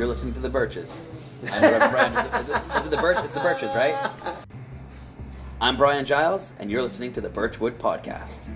You're listening to the Birches. I'm Brian. Is, it, is it the Birch? It's the Birches, right? I'm Brian Giles, and you're listening to the Birchwood Podcast.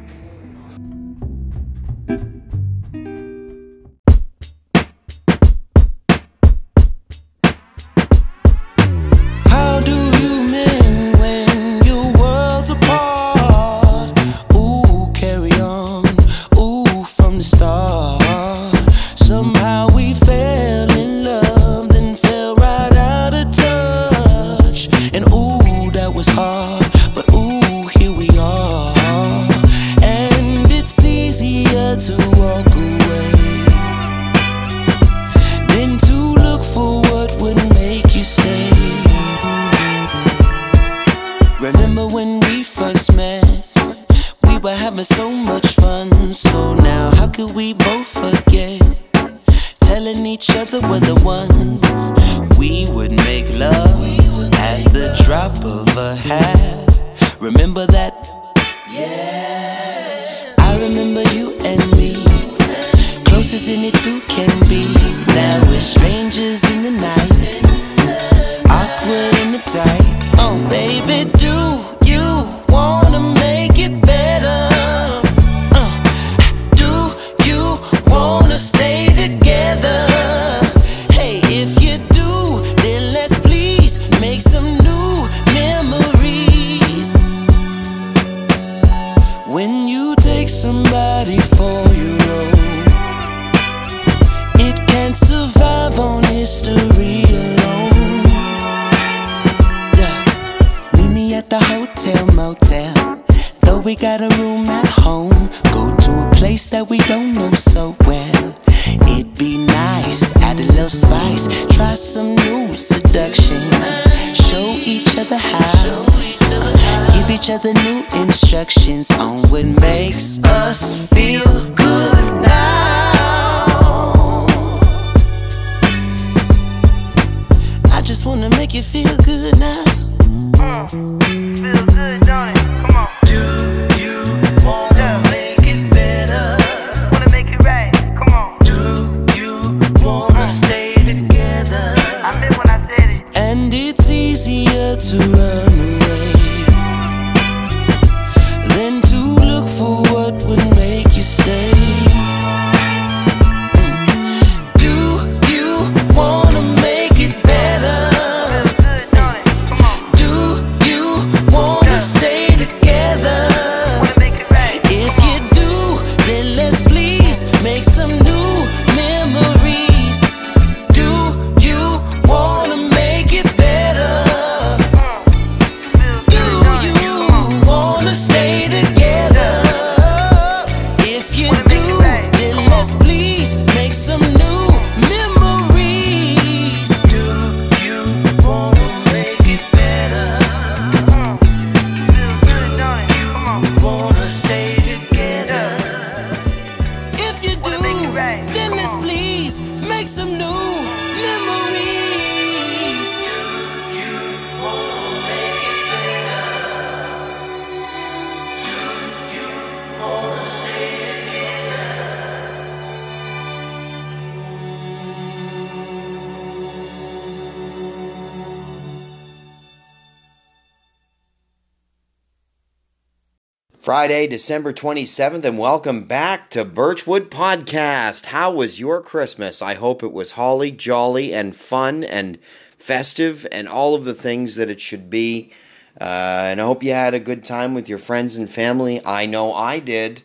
Friday, December 27th, and welcome back to Birchwood Podcast. How was your Christmas? I hope it was holly, jolly, and fun and festive and all of the things that it should be. Uh, and I hope you had a good time with your friends and family. I know I did.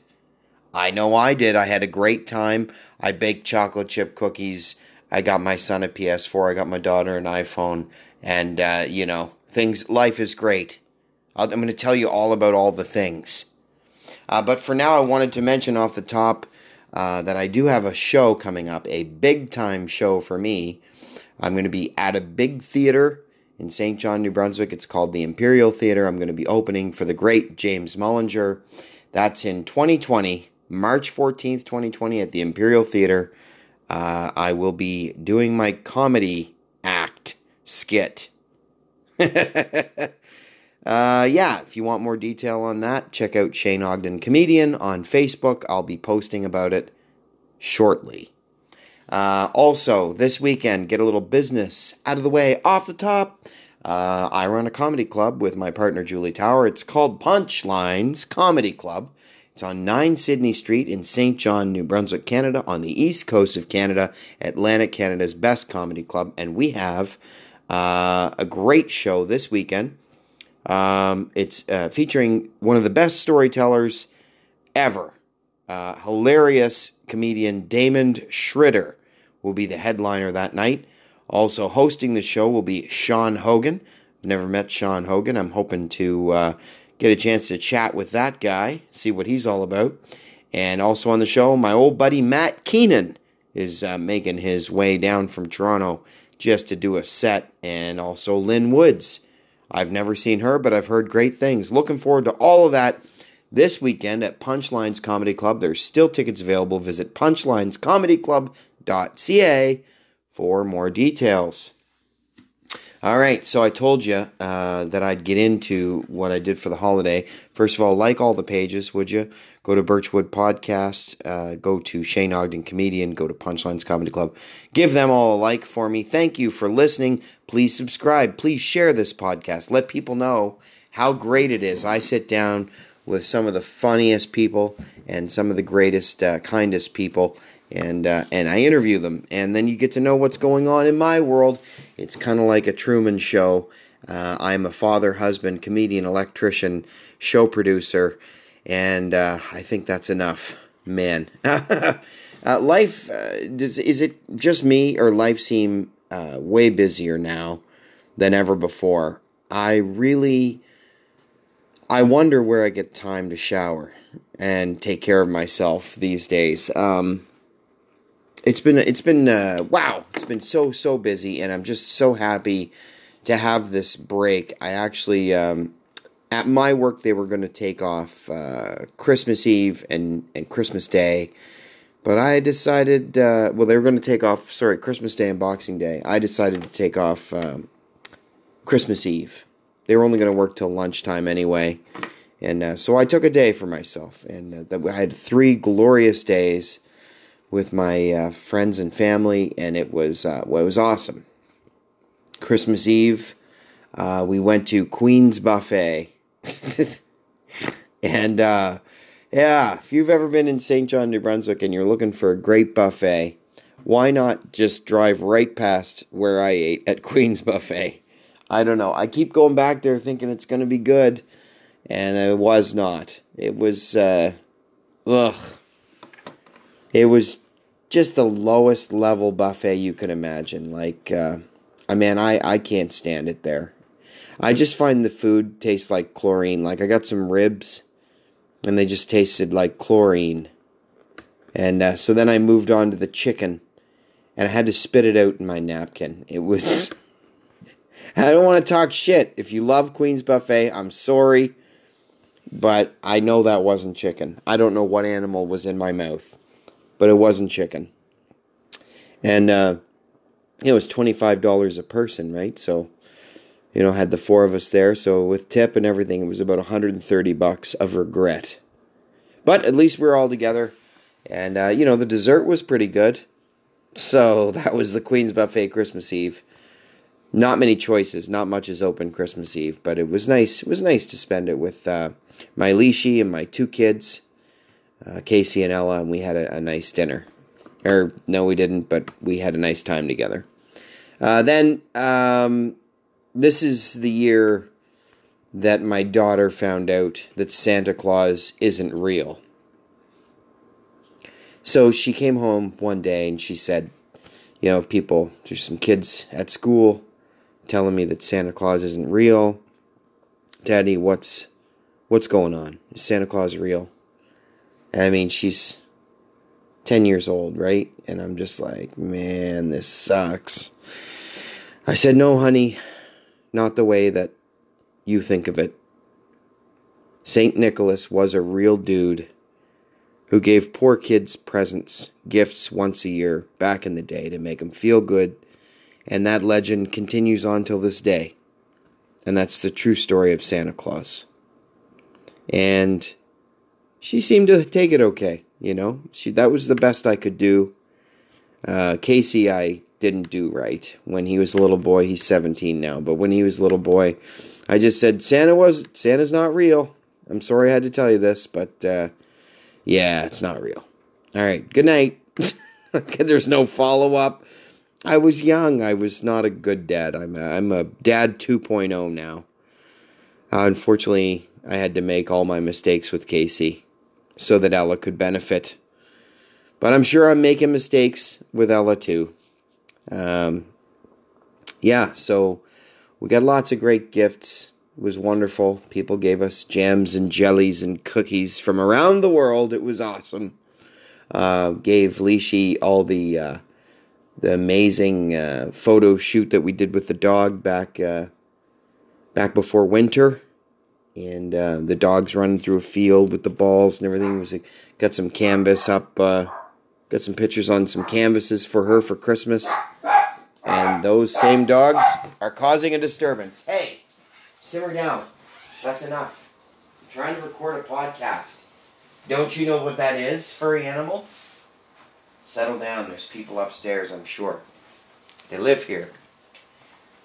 I know I did. I had a great time. I baked chocolate chip cookies. I got my son a PS4. I got my daughter an iPhone. And, uh, you know, things, life is great. I'm going to tell you all about all the things. Uh, but for now, I wanted to mention off the top uh, that I do have a show coming up, a big time show for me. I'm going to be at a big theater in St. John, New Brunswick. It's called the Imperial Theater. I'm going to be opening for the great James Mullinger. That's in 2020, March 14th, 2020, at the Imperial Theater. Uh, I will be doing my comedy act skit. Uh, yeah, if you want more detail on that, check out Shane Ogden Comedian on Facebook. I'll be posting about it shortly. Uh, also, this weekend, get a little business out of the way off the top. Uh, I run a comedy club with my partner Julie Tower. It's called Punchlines Comedy Club. It's on 9 Sydney Street in St. John, New Brunswick, Canada, on the east coast of Canada, Atlantic Canada's best comedy club. And we have uh, a great show this weekend. Um, it's uh, featuring one of the best storytellers ever. Uh, hilarious comedian Damon Schritter will be the headliner that night. Also hosting the show will be Sean Hogan. I've never met Sean Hogan. I'm hoping to uh, get a chance to chat with that guy, see what he's all about. And also on the show, my old buddy Matt Keenan is uh, making his way down from Toronto just to do a set. And also Lynn Woods. I've never seen her, but I've heard great things. Looking forward to all of that this weekend at Punchlines Comedy Club. There's still tickets available. Visit punchlinescomedyclub.ca for more details. All right, so I told you uh, that I'd get into what I did for the holiday. First of all, like all the pages, would you? Go to Birchwood Podcast, uh, go to Shane Ogden Comedian, go to Punchlines Comedy Club. Give them all a like for me. Thank you for listening. Please subscribe. Please share this podcast. Let people know how great it is. I sit down with some of the funniest people and some of the greatest, uh, kindest people and uh, and I interview them, and then you get to know what's going on in my world. It's kind of like a Truman Show. Uh, I'm a father, husband, comedian, electrician, show producer, and uh, I think that's enough, man. Uh, life uh, does, is it just me, or life seem uh, way busier now than ever before? I really, I wonder where I get time to shower and take care of myself these days. Um, it's been it's been uh, wow it's been so so busy and i'm just so happy to have this break i actually um, at my work they were going to take off uh, christmas eve and, and christmas day. But i decided uh, well they were going to take off sorry christmas day and boxing day. I decided to take off um, christmas eve. They were only going to work till lunchtime anyway. And uh, so i took a day for myself. And uh, i had three glorious days with my uh, friends and family, and it was uh, well, it was awesome. Christmas Eve, we went to Queen's Buffet, and uh, yeah, if you've ever been in St. John, New Brunswick, and you're looking for a great buffet, why not just drive right past where I ate at Queen's Buffet? I don't know. I keep going back there thinking it's going to be good, and it was not. It was, uh, ugh it was just the lowest level buffet you could imagine. Like, uh, I mean, I, I can't stand it there. I just find the food tastes like chlorine. Like, I got some ribs, and they just tasted like chlorine. And uh, so then I moved on to the chicken, and I had to spit it out in my napkin. It was. I don't want to talk shit. If you love Queen's Buffet, I'm sorry. But I know that wasn't chicken. I don't know what animal was in my mouth but it wasn't chicken. And uh, it was twenty five dollars a person, right? So, you know, had the four of us there. So with tip and everything, it was about one hundred and thirty bucks of regret. But at least we are all together, and uh, you know the dessert was pretty good. So that was the Queen's Buffet Christmas Eve. Not many choices, not much is open Christmas Eve, but it was nice. It was nice to spend it with uh, my Leashy and my two kids uh, Casey and Ella, and we had a, a, nice dinner. Or no, we didn't, but we had a nice time together. Uh, then um, this is the year that my daughter found out that Santa Claus isn't real. So she came home one day and she said, you know, people, there's some kids at school telling me that Santa Claus isn't real. Daddy, what's what's going on? Is Santa Claus real? I mean, she's 10 years old, right? And I'm just like, man, this sucks. I said, no, honey, not the way that you think of it. St. Nicholas was a real dude who gave poor kids presents, gifts once a year back in the day to make them feel good. And that legend continues on till this day. And that's the true story of Santa Claus. And she seemed to take it okay. You know, she that was the best I could do. Uh, Casey, I didn't do right when he was a little boy. He's 17 now, but when he was a little boy, I just said Santa was Santa's not real. I'm sorry I had to tell you this, but uh, yeah, it's not real. All right, good night. There's no follow up. I was young. I was not a good dad. I'm a, I'm a dad 2.0 now. Uh, unfortunately, I had to make all my mistakes with Casey so that Ella could benefit. But I'm sure I'm making mistakes with Ella too. Um, yeah, so we got lots of great gifts. It was wonderful. People gave us jams and jellies and cookies from around the world. It was awesome. Uh, gave Leashy all the uh, the amazing uh, photo shoot that we did with the dog back uh, back before winter, and uh, the dog's running through a field with the balls and everything. It was got some canvas up, uh, got some pictures on some canvases for her for Christmas, and those same dogs are causing a disturbance. Hey, simmer down. That's enough. I'm trying to record a podcast. Don't you know what that is, furry animal? Settle down. There's people upstairs, I'm sure. They live here.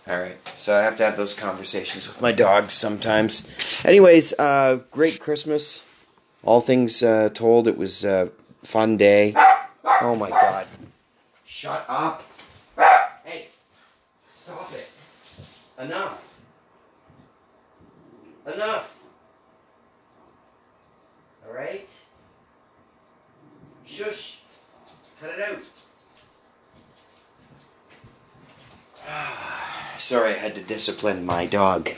All right. So I have to have those conversations with my dogs sometimes. Anyways, uh, great Christmas. All things uh, told, it was a fun day. Oh my God. Shut up. Hey, stop it. Enough. Enough. All right? Shush. Cut it out. Sorry, I had to discipline my dog.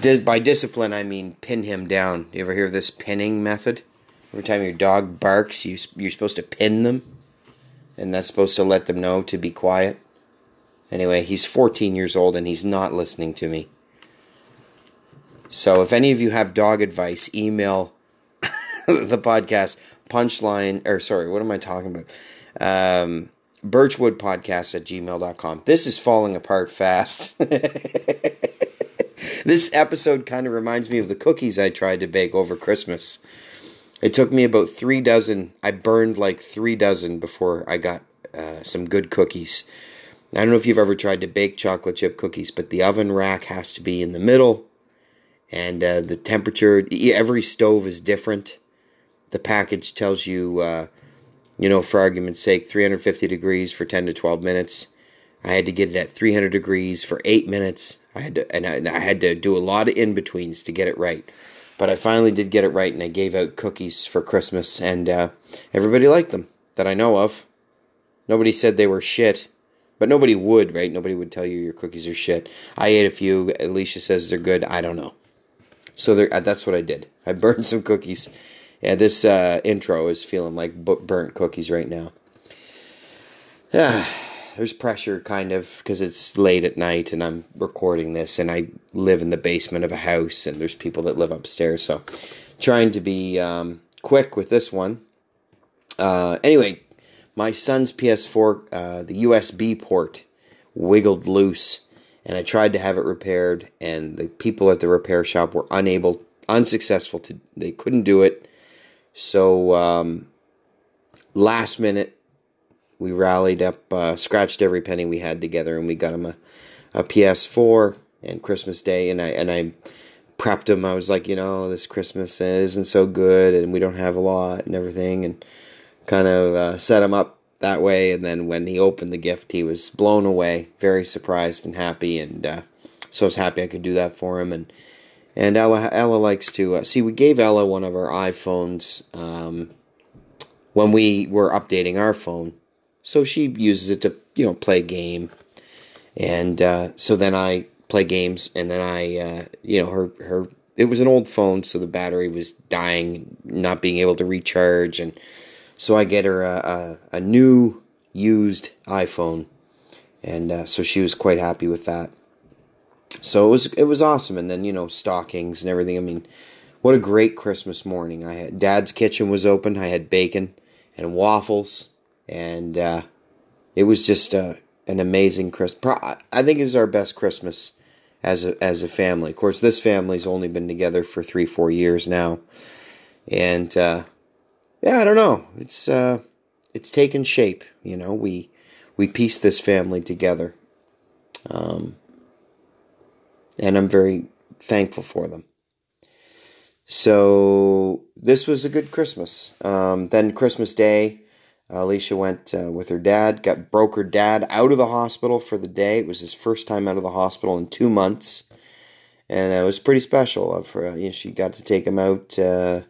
Di- by discipline, I mean pin him down. You ever hear of this pinning method? Every time your dog barks, you, you're supposed to pin them, and that's supposed to let them know to be quiet. Anyway, he's 14 years old and he's not listening to me. So, if any of you have dog advice, email the podcast punchline, or sorry, what am I talking about? Um, birchwoodpodcast at gmail.com. This is falling apart fast. this episode kind of reminds me of the cookies I tried to bake over Christmas. It took me about three dozen. I burned like three dozen before I got uh, some good cookies. I don't know if you've ever tried to bake chocolate chip cookies, but the oven rack has to be in the middle, and uh, the temperature. Every stove is different. The package tells you, uh, you know, for argument's sake, 350 degrees for 10 to 12 minutes. I had to get it at 300 degrees for eight minutes. I had to, and I, I had to do a lot of in betweens to get it right. But I finally did get it right, and I gave out cookies for Christmas, and uh, everybody liked them that I know of. Nobody said they were shit, but nobody would, right? Nobody would tell you your cookies are shit. I ate a few. Alicia says they're good. I don't know. So uh, that's what I did. I burned some cookies. Yeah, this uh, intro is feeling like burnt cookies right now. Yeah, there's pressure kind of because it's late at night and I'm recording this and I live in the basement of a house and there's people that live upstairs. So trying to be um, quick with this one. Uh, anyway, my son's PS4, uh, the USB port wiggled loose and I tried to have it repaired and the people at the repair shop were unable, unsuccessful to, they couldn't do it. So um, last minute, we rallied up, uh, scratched every penny we had together, and we got him a, a PS4 and Christmas Day. And I and I prepped him. I was like, you know, this Christmas isn't so good, and we don't have a lot and everything, and kind of uh, set him up that way. And then when he opened the gift, he was blown away, very surprised and happy, and uh, so I was happy I could do that for him. And and Ella Ella likes to uh, see. We gave Ella one of our iPhones um, when we were updating our phone, so she uses it to you know play a game, and uh, so then I play games, and then I uh, you know her her it was an old phone, so the battery was dying, not being able to recharge, and so I get her a, a, a new used iPhone, and uh, so she was quite happy with that. So it was it was awesome. And then you know stockings and everything. I mean what a great christmas morning. I had dad's kitchen was open. I had bacon and waffles and uh, it was just uh, an amazing christmas i think it was our best christmas as a, as a family of course this family's only been together for three four years now and uh, yeah i don't know it's uh, it's taken shape. You know, we we pieced this family together, um, and I'm very thankful for them. So this was a good Christmas. Um, then Christmas Day, Alicia went uh, with her dad, got broke her dad out of the hospital for the day. It was his first time out of the hospital in two months, and it was pretty special of her. You know, she got to take him out uh,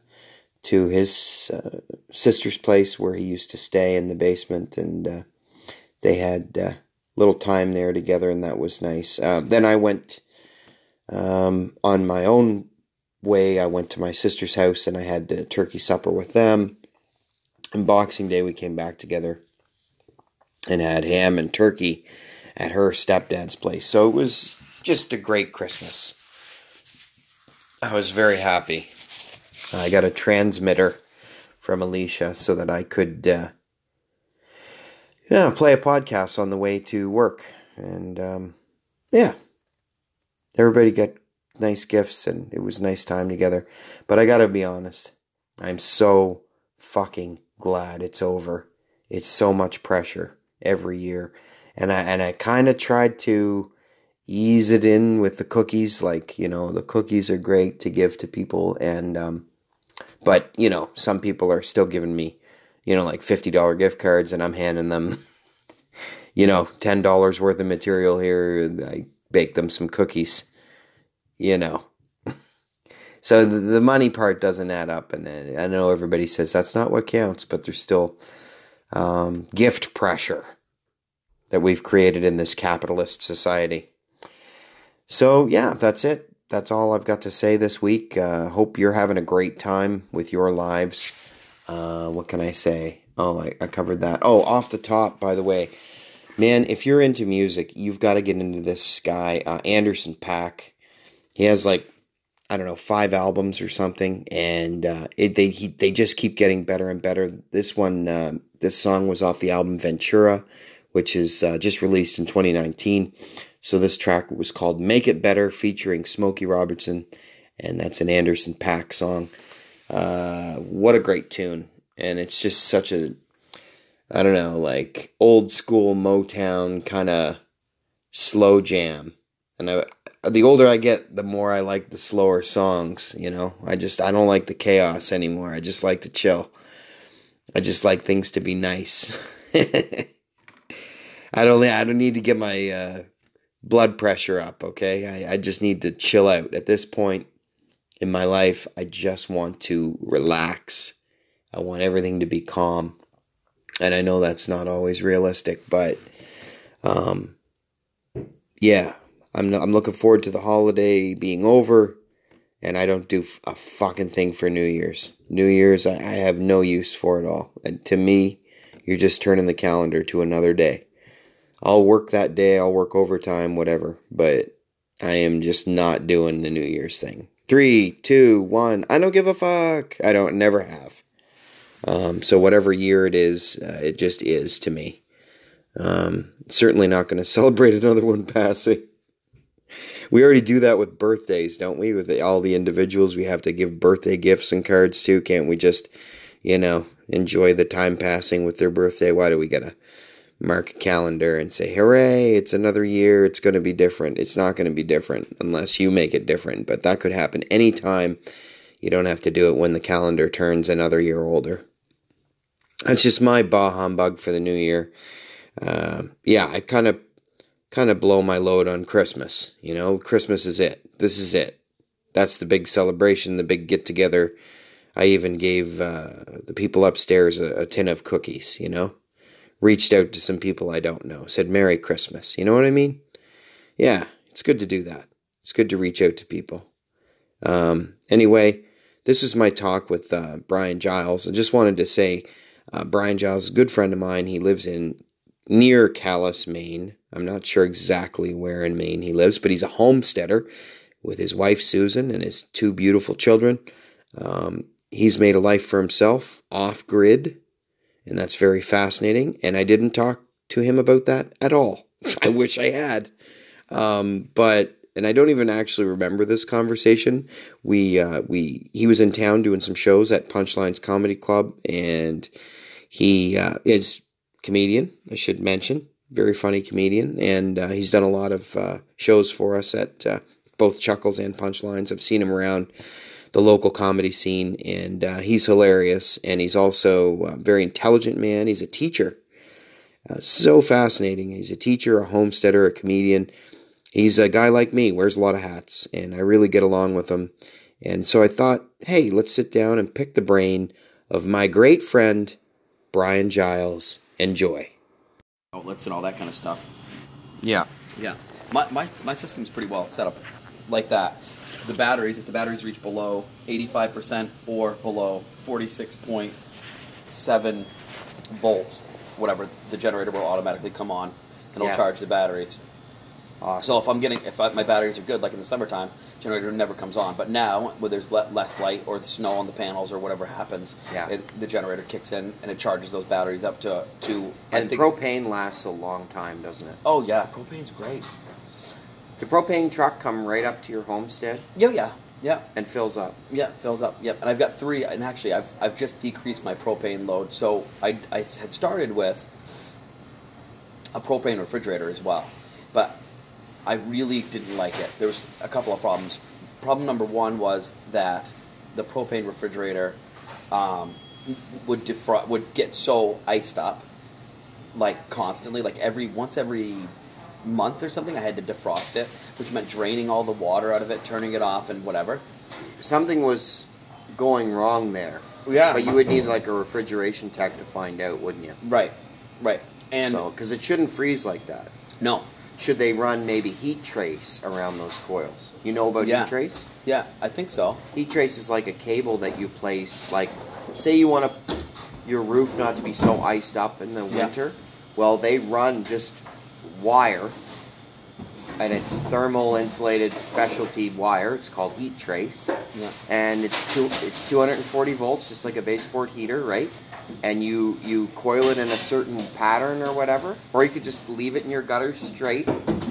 to his uh, sister's place where he used to stay in the basement, and uh, they had a little time there together, and that was nice. Uh, then I went um, on my own way. I went to my sister's house, and I had turkey supper with them. And Boxing Day, we came back together and had ham and turkey at her stepdad's place. So it was just a great Christmas. I was very happy. I got a transmitter from Alicia so that I could, uh, yeah, play a podcast on the way to work, and um, yeah, everybody got nice gifts, and it was nice time together. But I gotta be honest, I'm so fucking glad it's over. It's so much pressure every year, and I and I kind of tried to ease it in with the cookies. Like you know, the cookies are great to give to people, and um, but you know, some people are still giving me, you know, like fifty dollar gift cards, and I'm handing them, you know, ten dollars worth of material here. I bake them some cookies, you know. So the, the money part doesn't add up, and I know everybody says that's not what counts, but there's still um, gift pressure that we've created in this capitalist society. So yeah, that's it. That's all I've got to say this week. Uh, hope you're having a great time with your lives. Uh, what can I say? Oh, I, I covered that. Oh, off the top, by the way, man, if you're into music, you've got to get into this guy, uh, Anderson .Paak. He has like I don't know five albums or something, and uh, it, they he, they just keep getting better and better. This one, uh, this song was off the album Ventura, which is uh, just released in 2019. So this track was called "Make It Better" featuring Smokey Robinson, and that's an Anderson .Paak song. Uh, what a great tune, and it's just such a I don't know, like old school Motown kind of slow jam. And I, the older I get, the more I like the slower songs. You know, I just I don't like the chaos anymore. I just like to chill. I just like things to be nice. I don't I don't need to get my uh, blood pressure up. Okay, I, I just need to chill out. At this point in my life, I just want to relax. I want everything to be calm, and I know that's not always realistic, but um, yeah, I'm I'm looking forward to the holiday being over, and I don't do a fucking thing for New Year's. New Year's, I, I have no use for it all. And to me, you're just turning the calendar to another day. I'll work that day. I'll work overtime, whatever. But I am just not doing the New Year's thing. Three, two, one. I don't give a fuck. I don't. Never have. Um, so whatever year it is, uh, it just is to me. Um, certainly not going to celebrate another one passing we already do that with birthdays, don't we? With the, all the individuals we have to give birthday gifts and cards to. Can't we just, you know, enjoy the time passing with their birthday? Why do we gotta mark a calendar and say, hooray, it's another year, it's going to be different? It's not going to be different unless you make it different. But that could happen anytime. You don't have to do it when the calendar turns another year older. That's just my bah humbug for the new year. Uh, yeah, I kind of kind of blow my load on Christmas. You know, Christmas is it. This is it. That's the big celebration, the big get together. I even gave uh, the people upstairs a, a tin of cookies, you know? Reached out to some people I don't know, said Merry Christmas. You know what I mean? Yeah, it's good to do that. It's good to reach out to people. Um, anyway, this is my talk with uh, Brian Giles. I just wanted to say uh, Brian Giles is a good friend of mine. He lives in near Calais, Maine. I'm not sure exactly where in Maine he lives, but he's a homesteader with his wife Susan and his two beautiful children. Um, he's made a life for himself off grid, and that's very fascinating. And I didn't talk to him about that at all. I wish I had. Um, but and I don't even actually remember this conversation. We uh, we he was in town doing some shows at Punchlines Comedy Club, and He uh, is comedian. I should mention, very funny comedian, and uh, he's done a lot of uh, shows for us at uh, both Chuckles and Punchlines. I've seen him around the local comedy scene, and uh, he's hilarious. And he's also a very intelligent man. He's a teacher. Uh, so fascinating. He's a teacher, a homesteader, a comedian. He's a guy like me, wears a lot of hats, and I really get along with him. And so I thought, hey, let's sit down and pick the brain of my great friend, Brian Giles. Enjoy. Outlets and all that kind of stuff. Yeah. Yeah, my, my, my system's pretty well set up like that. The batteries, if the batteries reach below 85% or below 46.7 volts, whatever, the generator will automatically come on and it'll Yeah. charge the batteries. Awesome. So if I'm getting, if I, my batteries are good, like in the summertime, generator never comes on. But now, when there's le- less light or the snow on the panels or whatever happens, Yeah. it, the generator kicks in and it charges those batteries up to to. I and think- propane lasts a long time, doesn't it? Oh yeah, propane's great. The propane truck come right up to your homestead Yeah, yeah, yeah. and fills up. Yeah, fills up. Yep, and I've got three. And actually, I've I've just decreased my propane load. So I I had started with a propane refrigerator as well, but I really didn't like it. There was a couple of problems. Problem number one was that the propane refrigerator um, would defro- would get so iced up, like constantly, like every once every month or something. I had to defrost it, which meant draining all the water out of it, turning it off, and whatever. Something was going wrong there. Yeah. But you would need like a refrigeration tech to find out, wouldn't you? Right, right. And so, because it shouldn't freeze like that. no, Should they run maybe heat trace around those coils? You know about Yeah. heat trace? yeah, I think so. Heat trace is like a cable that you place, like, say you want to, your roof not to be so iced up in the Yeah. winter. Well, they run just wire, and it's thermal insulated specialty wire. It's called heat trace, Yeah. and it's two, it's 240 volts, just like a baseboard heater, right? And you you coil it in a certain pattern or whatever, or you could just leave it in your gutters straight,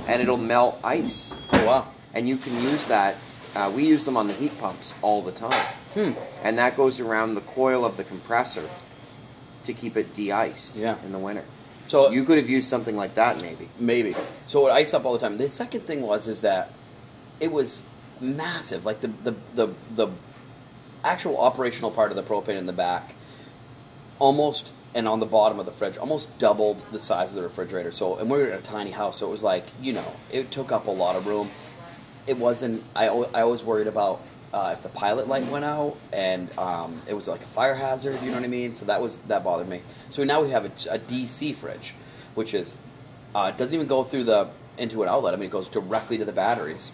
and it'll melt ice Oh wow. and you can use that. Uh, we use them on the heat pumps all the time, Hmm. and that goes around the coil of the compressor to keep it de-iced Yeah. in the winter. So You could have used something like that, maybe. maybe. So it would ice up all the time. The second thing was is that it was massive. Like the the the, the actual operational part of the propane in the back, almost and on the bottom of the fridge, almost doubled the size of the refrigerator. So and we were in a tiny house, so it was like you know it took up a lot of room. It wasn't. I I always worried about. Uh, if the pilot light went out and um, it was like a fire hazard, you know what I mean. So that was that bothered me. So now we have a, a DC fridge, which is uh, doesn't even go through the into an outlet. I mean, it goes directly to the batteries,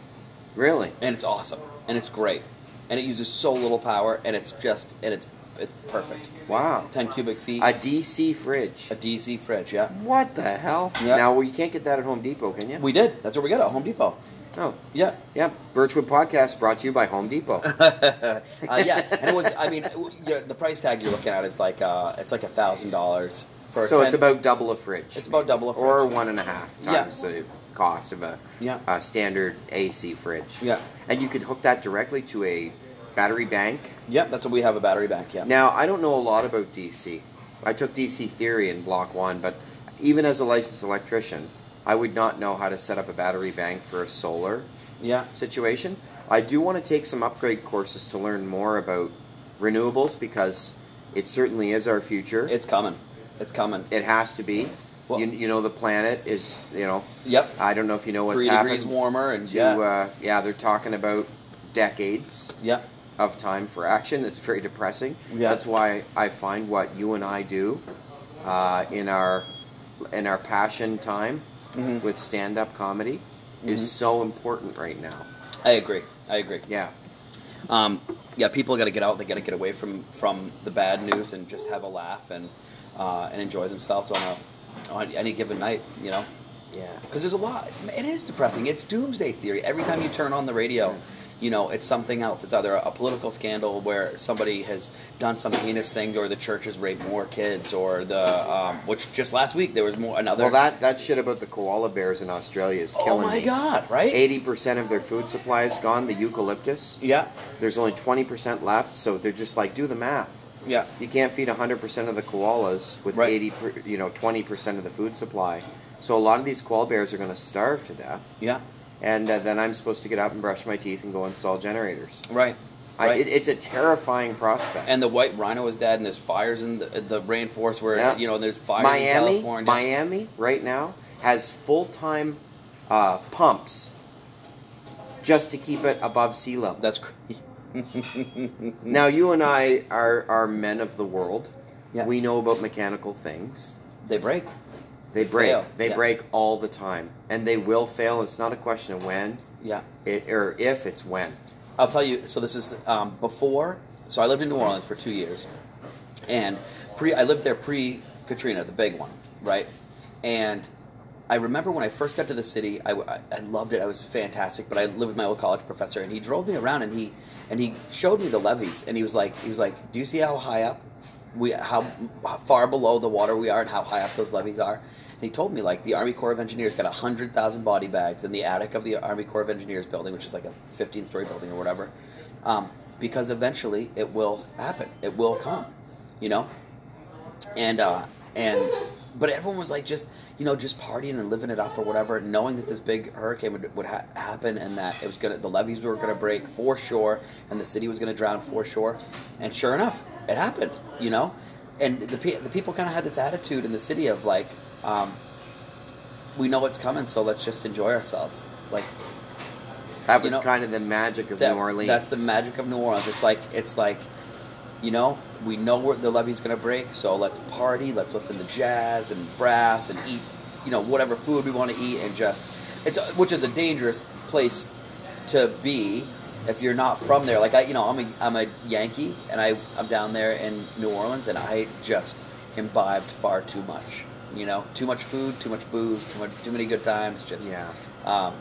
Really? and it's awesome, and it's great, and it uses so little power, and it's just and it's it's perfect. Wow. Ten cubic feet, A DC fridge. a DC fridge. Yeah, What the hell? Yeah. Now, well, you can't get that at Home Depot, can you? we did. That's what we got at Home Depot. Oh, Yeah, yeah. Birchwood Podcast brought to you by Home Depot. uh, yeah, and it was. I mean, the price tag you're looking at is like uh, it's like a thousand dollars for. A so 10 it's about double a fridge. It's about double a fridge. Or one and a half Yeah. times the cost of a, Yeah. a standard AC fridge. Yeah. And you could hook that directly to a battery bank. Yep, that's what we have a battery bank. Yeah. Now, I don't know a lot about DC. I took DC theory in block one, but even as a licensed electrician, I would not know how to set up a battery bank for a solar Yeah. situation. I do want to take some upgrade courses to learn more about renewables because it certainly is our future. It's coming. It's coming. it has to be. Well- you, you know, the planet is, you know, Yep. I don't know if you know what's Three happened. degrees warmer and to, yeah. uh, yeah, they're talking about decades Yep. Of time for action. It's very depressing. Yeah. That's why I find what you and I do uh, in our in our passion time Mhm. with stand up comedy is Mhm. so important right now. I agree. I agree. Yeah. Um, yeah, people got to get out. They got to get away from from the bad news and just have a laugh and uh, and enjoy themselves on a on any given night. You know, Yeah. because there's a lot. It is depressing. It's doomsday theory. Every time you turn on the radio, you know, it's something else. It's either a political scandal where somebody has done some heinous thing, or the church has raped more kids, or the um, which just last week there was more another. Well, that that shit about the koala bears in Australia is killing me. oh my me. god! Right? Eighty percent of their food supply is gone. The eucalyptus. Yeah. There's only twenty percent left, so they're just like, do the math. Yeah. You can't feed 100% of the koalas with Right. 80, per, you know, 20% of the food supply. So a lot of these koala bears are going to starve to death. Yeah. And uh, then I'm supposed to get up and brush my teeth and go install generators. Right. I, Right. it, it's a terrifying prospect. and the white rhino is dead, and there's fires in the, the rainforest where Yeah. you know there's fires in Miami, California. Miami, right now has full time uh, pumps just to keep it above sea level. That's crazy. Now you and I are are men of the world. Yeah. We know about mechanical things. they break. They break. Fail, They yeah. break all the time, and they will fail. It's not a question of when, Yeah. it, or if. It's when. I'll tell you. So this is um, before. So I lived in New Orleans for two years, and pre. I lived there pre Katrina, the big one, right? And I remember when I first got to the city, I, I, loved it. I was fantastic. But I lived with my old college professor, and he drove me around, and he and he showed me the levees, and he was like, he was like, "Do you see how high up we how, how far below the water we are, and how high up those levees are?" And he told me like the Army Corps of Engineers got hundred thousand body bags in the attic of the Army Corps of Engineers building, which is like a fifteen story building or whatever, um, because eventually it will happen. It will come, you know and uh, and but everyone was like just you know just partying and living it up or whatever, knowing that this big hurricane would, would ha- happen and that it was gonna the levees were gonna break for sure and the city was gonna drown for sure, and sure enough, it happened. You know, and the the people kind of had this attitude in the city of like. Um, we know what's coming, so let's just enjoy ourselves. Like That You was know, kind of the magic of that, New Orleans. That's the magic of New Orleans. It's like it's like, you know, we know where the levee's gonna break, so let's party, let's listen to jazz and brass and eat, you know, whatever food we want to eat and just it's which is a dangerous place to be if you're not from there. Like I, you know, I'm a I'm a Yankee and I I'm down there in New Orleans and I just imbibed far too much. You know, too much food, too much booze, too much too many good times. Just Yeah. um,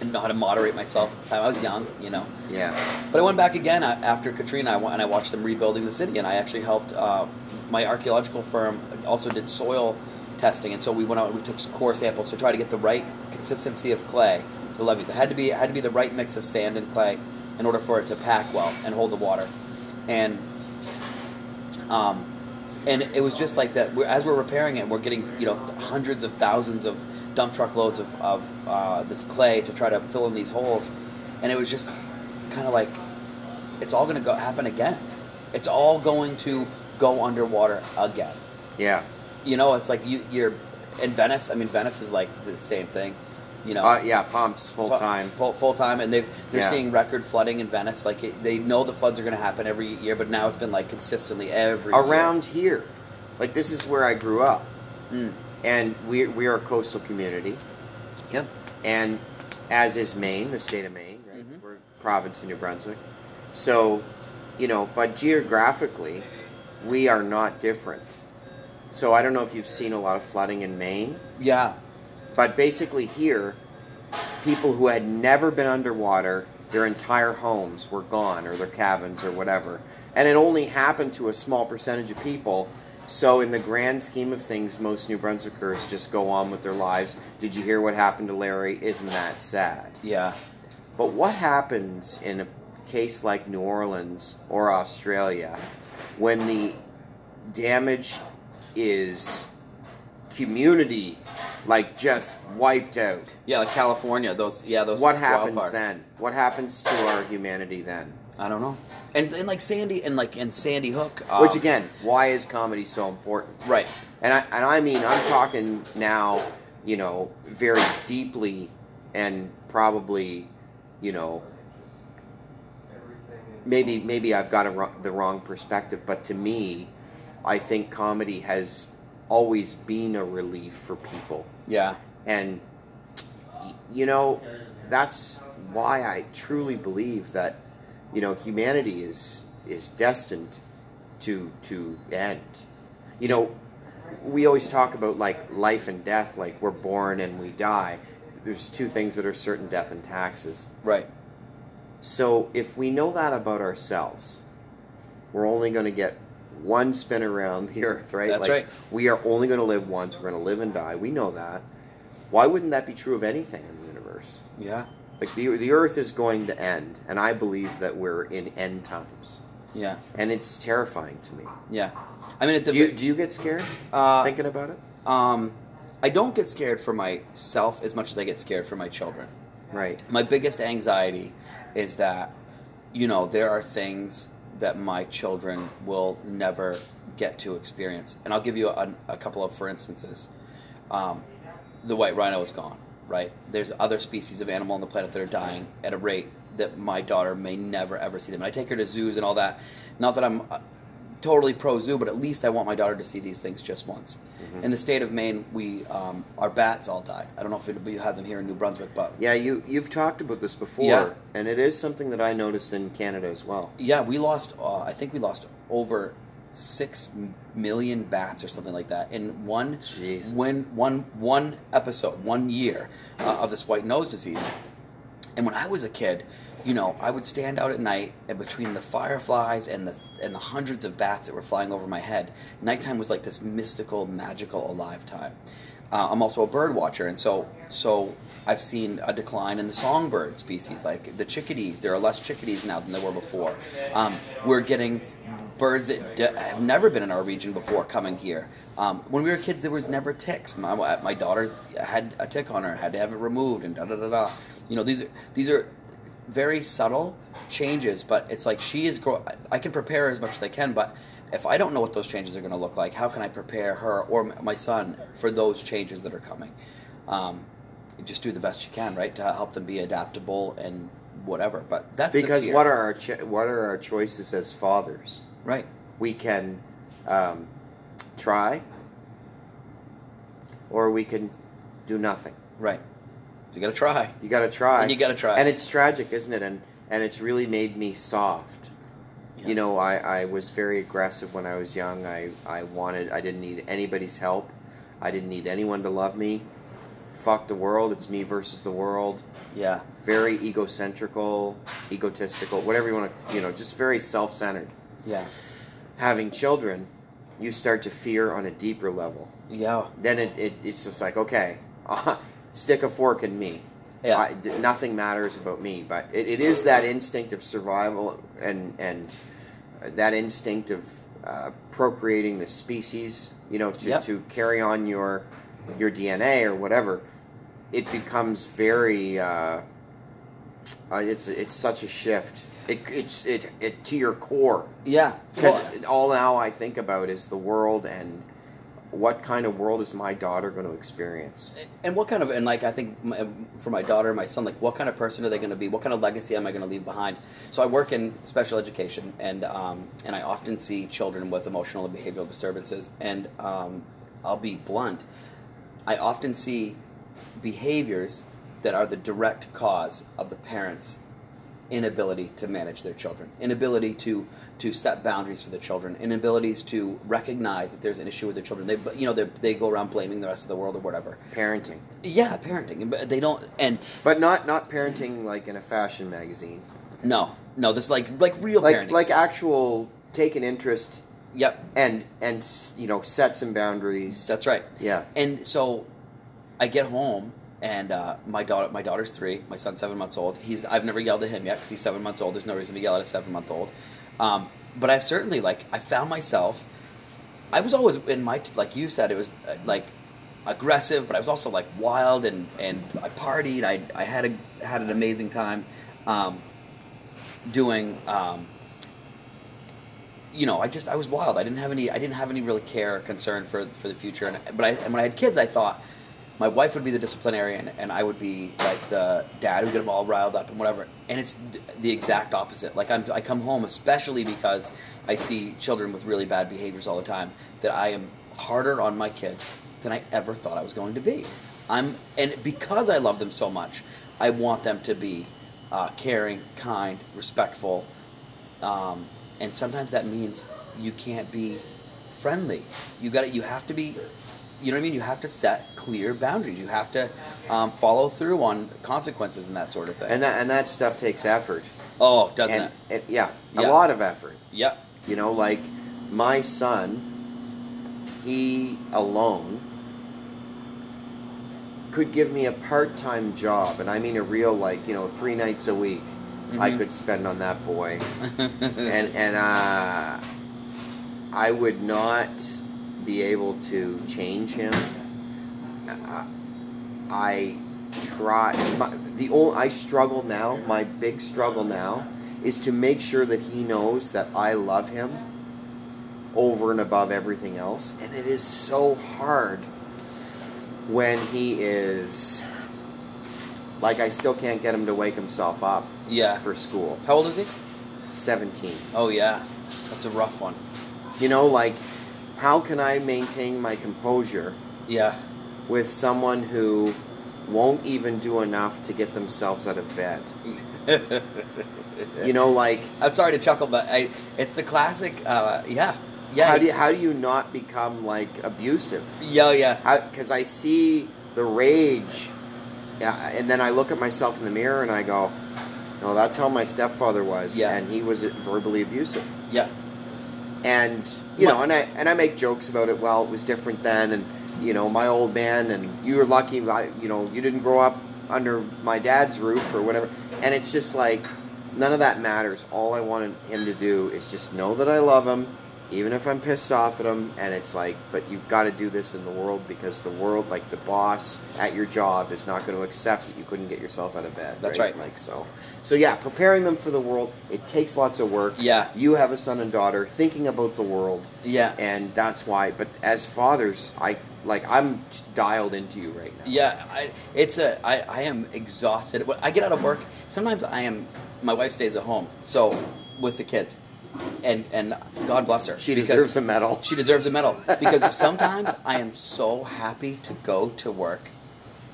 and know how to moderate myself at the time. I was young, you know. Yeah. But I went back again after Katrina, and I watched them rebuilding the city, and I actually helped. Uh, my archaeological firm also did soil testing, and so we went out and we took core samples to try to get the right consistency of clay. for The levees. It had to be it had to be the right mix of sand and clay in order for it to pack well and hold the water, and um, and it was just like that. We're, as we're repairing it, we're getting you know hundreds of thousands of dump truck loads of, of uh, this clay to try to fill in these holes, and it was just kind of like it's all going to go happen again. It's all going to go underwater again. Yeah. You know, it's like you, you're in Venice. I mean, Venice is like the same thing. You know, Uh, yeah. Pumps full time. full, full time, and they've they're Yeah. seeing record flooding in Venice. Like it, they know the floods are going to happen every year, but now it's been like consistently every year. Around here, like this is where I grew up, Mm. and we we are a coastal community, Yep. and as is Maine, the state of Maine, right? Mhm. We're province in New Brunswick, so you know, but geographically, we are not different. So I don't know if you've seen a lot of flooding in Maine. Yeah. But basically, here, people who had never been underwater, their entire homes were gone, or their cabins, or whatever. And it only happened to a small percentage of people. So, in the grand scheme of things, most New Brunswickers just go on with their lives. Did you hear what happened to Larry? Isn't that sad? Yeah. But what happens in a case like New Orleans or Australia when the damage is community like just wiped out? Yeah, like California. Those. Yeah, those. what happens wildfires. then? What happens to our humanity then? I don't know. And, and like Sandy and like and Sandy Hook. Um, Which again, why is comedy so important? Right. And I and I mean I'm talking now, you know, very deeply and probably, you know, maybe maybe I've got a, the wrong perspective, but to me, I think comedy has always been a relief for people. Yeah. And you know, that's why I truly believe that you know humanity is is destined to to end. You know, we always talk about like life and death, like we're born and we die. There's two things that are certain: death and taxes. Right. So if we know that about ourselves, we're only going to get one spin around the earth, right? That's like, right. We are only going to live once. We're going to live and die. We know that. Why wouldn't that be true of anything in the universe? Yeah. Like the the earth is going to end, and I believe that we're in end times. Yeah, and it's terrifying to me. yeah. I mean, at the Do you do you get scared uh, thinking about it? um, I don't get scared for myself as much as I get scared for my children. Right. my biggest anxiety is that you know there are things that my children will never get to experience. And i'll give you a, a couple of for instances. Um, the white rhino is gone right? There's other species of animal on the planet that are dying at a rate that my daughter may never ever see them. And i take her to zoos and all that. Not that i'm totally pro zoo but at least i want my daughter to see these things just once Mm-hmm. in the state of maine we um, our bats all die i don't know if you have them here in new brunswick but Yeah, you you've talked about this before, Yeah. and it is something that I noticed in Canada as well. Yeah, we lost. Uh, I think we lost over six million bats or something like that in one Jesus. when one one episode, one year uh, of this white nose disease. And when I was a kid, you know, I would stand out at night and between the fireflies and the and the hundreds of bats that were flying over my head, nighttime was like this mystical, magical, alive time. Uh, I'm also a bird watcher, and so so I've seen a decline in the songbird species, like the chickadees. There are less chickadees now than there were before. Um, we're getting birds that d- have never been in our region before coming here. Um, when we were kids, there was never ticks. My, my daughter had a tick on her, had to have it removed, and da da da da. You know, these are these are very subtle changes, but it's like she is. Grow- I can prepare her as much as I can, but if I don't know what those changes are going to look like, how can I prepare her or my son for those changes that are coming? Um, just do the best you can, right, to help them be adaptable and whatever. But that's Because what are our cho- what are our choices as fathers? right? We can um, try, or we can do nothing. Right. You got to try. You got to try. You got to try. and it's tragic, isn't it? And and it's really made me soft. Yeah. You know, I, I was very aggressive when I was young. I, I wanted I didn't need anybody's help. I didn't need anyone to love me. Fuck the world. It's me versus the world. yeah. Very egocentrical, egotistical, whatever you want to, you know, just very self-centered. Yeah. Having children, you start to fear on a deeper level. Yeah. Then it, it it's just like okay, stick a fork in me. Yeah. I, nothing matters about me, but it, it is that instinct of survival and and that instinct of uh, procreating the species. You know, to, Yep. to carry on your your DNA or whatever. It becomes very. Uh, uh, it's it's such a shift. It it's it, it to your core Yeah. because Well, all now I think about is the world and what kind of world is my daughter going to experience. and what kind of and like I think my, for my daughter, my son, like what kind of person are they going to be? What kind of legacy am I going to leave behind? So I work in special education, and um, and I often see children with emotional and behavioral disturbances, and um, I'll be blunt. I often see behaviors that are the direct cause of the parents' inability to manage their children, inability to to set boundaries for the children, inabilities to recognize that there's an issue with their children. They you know they they go around blaming the rest of the world or whatever. Parenting, Yeah, parenting, but they don't. And but not not parenting like in a fashion magazine, no, no, this is like like real like parenting. like actual take an interest yep, and and you know set some boundaries. that's right. yeah. And so, I get home, and uh, my daughter, my daughter's three, my son's seven months old. He's I've never yelled at him yet because he's seven months old. There's no reason to yell at a seven month old. Um, but I've certainly like I found myself. I was always in my like you said it was uh, like aggressive, but I was also like wild and and I partied. I I had a had an amazing time. Um, doing um, you know, I just I was wild. I didn't have any I didn't have any really care or concern for for the future. And but I and when I had kids, I thought my wife would be the disciplinarian and I would be like the dad who get them all riled up and whatever. And it's the exact opposite. Like I'm, I come home, especially because I see children with really bad behaviors all the time, that I am harder on my kids than I ever thought I was going to be. I'm and because I love them so much, I want them to be uh, caring, kind, respectful, um, and sometimes that means you can't be friendly. You got You have to be. You know what I mean? You have to set clear boundaries. You have to um, follow through on consequences and that sort of thing. And that and that stuff takes effort. oh, doesn't and, it? and yeah, Yeah. a lot of effort. Yep. You know, like my son, he alone could give me a part time job, and I mean a real, like, you know, three nights a week, I Mhm. could spend on that boy, and and uh, I would not be able to change him. Uh, I try. My, the only I struggle now. My big struggle now is to make sure that he knows that I love him over and above everything else, and it is so hard when he is like I still can't get him to wake himself up yeah. for school. How old is he? 17. Oh yeah, that's a rough one. You know, like, how can I maintain my composure Yeah. with someone who won't even do enough to get themselves out of bed? You know, like, I'm sorry to chuckle, but I, it's the classic. Uh, yeah, yeah, how do you, how do you not become like abusive? yeah, yeah. Because I see the rage, yeah, and then I look at myself in the mirror and I go, "No, that's how my stepfather was, Yeah. and he was verbally abusive." Yeah. And you know, and I and I make jokes about it. Well, it was different then, and you know, my old man, and you were lucky. You know, you didn't grow up under my dad's roof or whatever. And it's just like none of that matters. All I wanted him to do is just know that I love him, even if I'm pissed off at them, And it's like, but you've got to do this in the world because the world, like the boss at your job, is not going to accept that you couldn't get yourself out of bed. That's right. Like so. So yeah, preparing them for the world. It takes lots of work. Yeah. You have a son and daughter thinking about the world, Yeah. and that's why. But as fathers, I like I'm dialed into you right now. Yeah, I, it's a. I, I am exhausted. When I get out of work, sometimes I am. My wife stays at home, so with the kids, and and God bless her. She deserves a medal. She deserves a medal because sometimes I am so happy to go to work.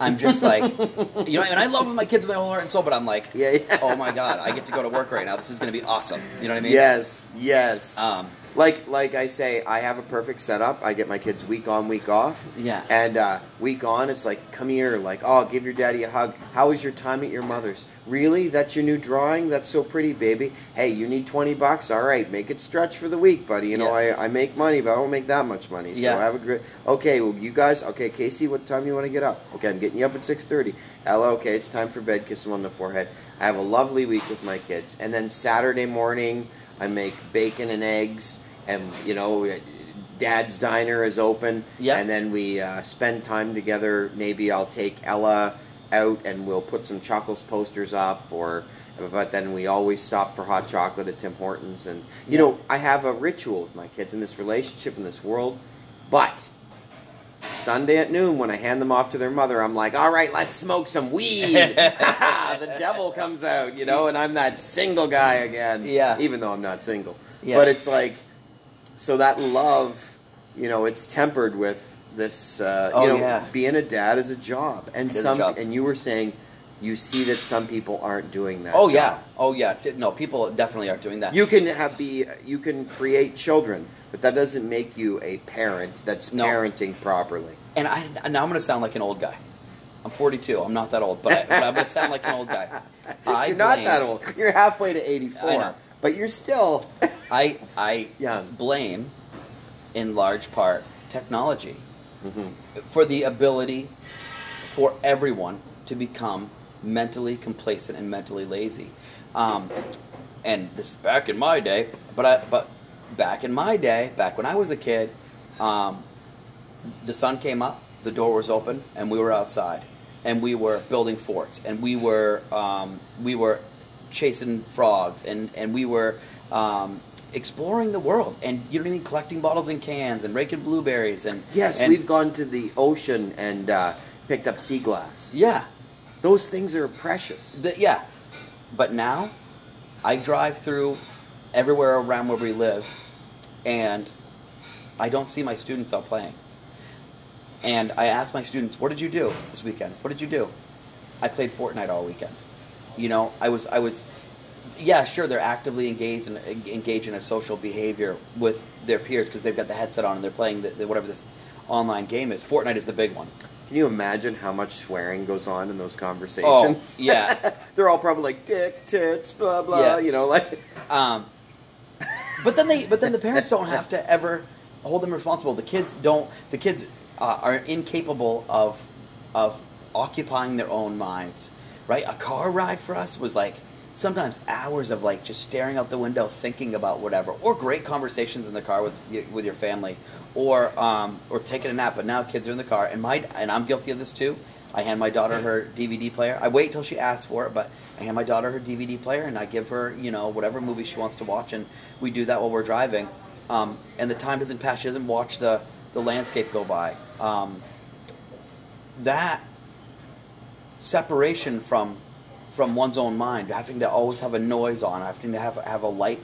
I'm just like, you know, and I love my kids with my whole heart and soul, but I'm like, Yeah, yeah. oh my god, I get to go to work right now. This is going to be awesome. You know what I mean? Yes, yes. Um, like like I say, I have a perfect setup. I get my kids week on, week off. Yeah. And uh, week on, it's like, come here, like, oh, give your daddy a hug. How was your time at your mother's? Really? That's your new drawing? That's so pretty, baby. Hey, you need twenty bucks? All right, make it stretch for the week, buddy. You know, Yeah. I, I make money, but I don't make that much money. So Yeah. have a great. Okay, well, you guys. Okay, Casey, what time you want to get up? Okay, I'm getting you up at six thirty. Ella, okay, it's time for bed. Kiss him on the forehead. I have a lovely week with my kids, and then Saturday morning, I make bacon and eggs, and you know. Dad's Diner is open, Yep. and then we uh, spend time together. Maybe I'll take Ella out and we'll put some Chuckles posters up, or but then we always stop for hot chocolate at Tim Hortons. And you Yeah. know, I have a ritual with my kids in this relationship in this world. But Sunday at noon, when I hand them off to their mother, I'm like, "All right, let's smoke some weed." the devil comes out, you know, and I'm that single guy again. Yeah. even though I'm not single. Yeah. But it's like, so that love, you know, it's tempered with this. Uh, Oh, you know, yeah. being a dad is a job, and It some, job. and you were saying, you see that some people aren't doing that. oh job. yeah. Oh yeah. No, people definitely aren't doing that. You can have be you can create children, but that doesn't make you a parent that's No. parenting properly. And I now I'm going to sound like an old guy. I'm 42. I'm not that old, but, I, but I'm going to sound like an old guy. I you're not that old. You're halfway to 84, I know. but you're still I I young. blame, in large part, technology Mhm. for the ability for everyone to become mentally complacent and mentally lazy. Um, and this is back in my day, but I, but back in my day, back when I was a kid, um, the sun came up, the door was open, and we were outside, and we were building forts, and we were um, we were chasing frogs, and and we were um, exploring the world, and you know what I mean, collecting bottles and cans, and raking blueberries, and Yes, and- we've gone to the ocean and uh, picked up sea glass. yeah, Those things are precious. The, yeah, but now I drive through everywhere around where we live, and I don't see my students out playing. And I ask my students, "What did you do this weekend? What did you do?" I played Fortnite all weekend. You know, I was I was, yeah, sure, they're actively engaged in engaged in a social behavior with their peers because they've got the headset on and they're playing the, the, whatever this online game is. Fortnite is the big one. Can you imagine how much swearing goes on in those conversations? Oh, yeah. They're all probably like dick, tits, blah blah. Yeah. You know, like Um, but then they, but then the parents don't have to ever hold them responsible. The kids don't. The kids uh, are incapable of of occupying their own minds. Right? A car ride for us was like sometimes hours of like just staring out the window, thinking about whatever, or great conversations in the car with with your family, or um, or taking a nap. But now kids are in the car, and my and I'm guilty of this too. I hand my daughter her DVD player. I wait till she asks for it, but I hand my daughter her DVD player, and I give her you know whatever movie she wants to watch, and we do that while we're driving. Um, and the time doesn't pass. She doesn't watch the the landscape go by. Um, that separation from from one's own mind, having to always have a noise on, having to have have a light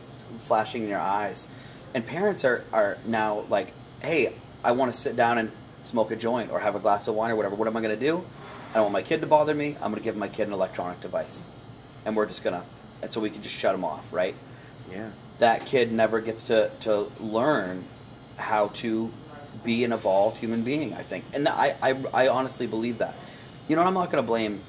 flashing in your eyes, and parents are are now like, hey, I want to sit down and smoke a joint or have a glass of wine or whatever. What am I going to do? I don't want my kid to bother me. I'm going to give my kid an electronic device, and we're just gonna, and so we can just shut him off, right? Yeah. that kid never gets to, to learn how to be an evolved human being, I think. And I, I, I honestly believe that. You know, I'm not going to blame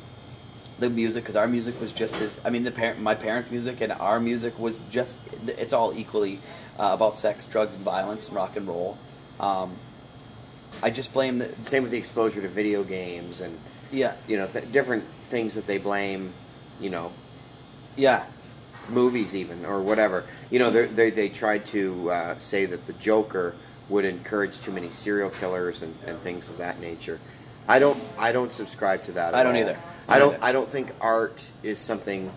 the music because our music was just as, I mean, the parent, my parents' music and our music was just, it's all equally uh, about sex, drugs, and violence, and rock and roll. Um, I just blame the, Same with the exposure to video games and yeah, you know th- different things that they blame. You know, yeah, movies even or whatever. You know, they they tried to uh, say that the Joker would encourage too many serial killers and, and things of that nature. I don't I don't subscribe to that. I don't all. either. I don't. I don't think art is something.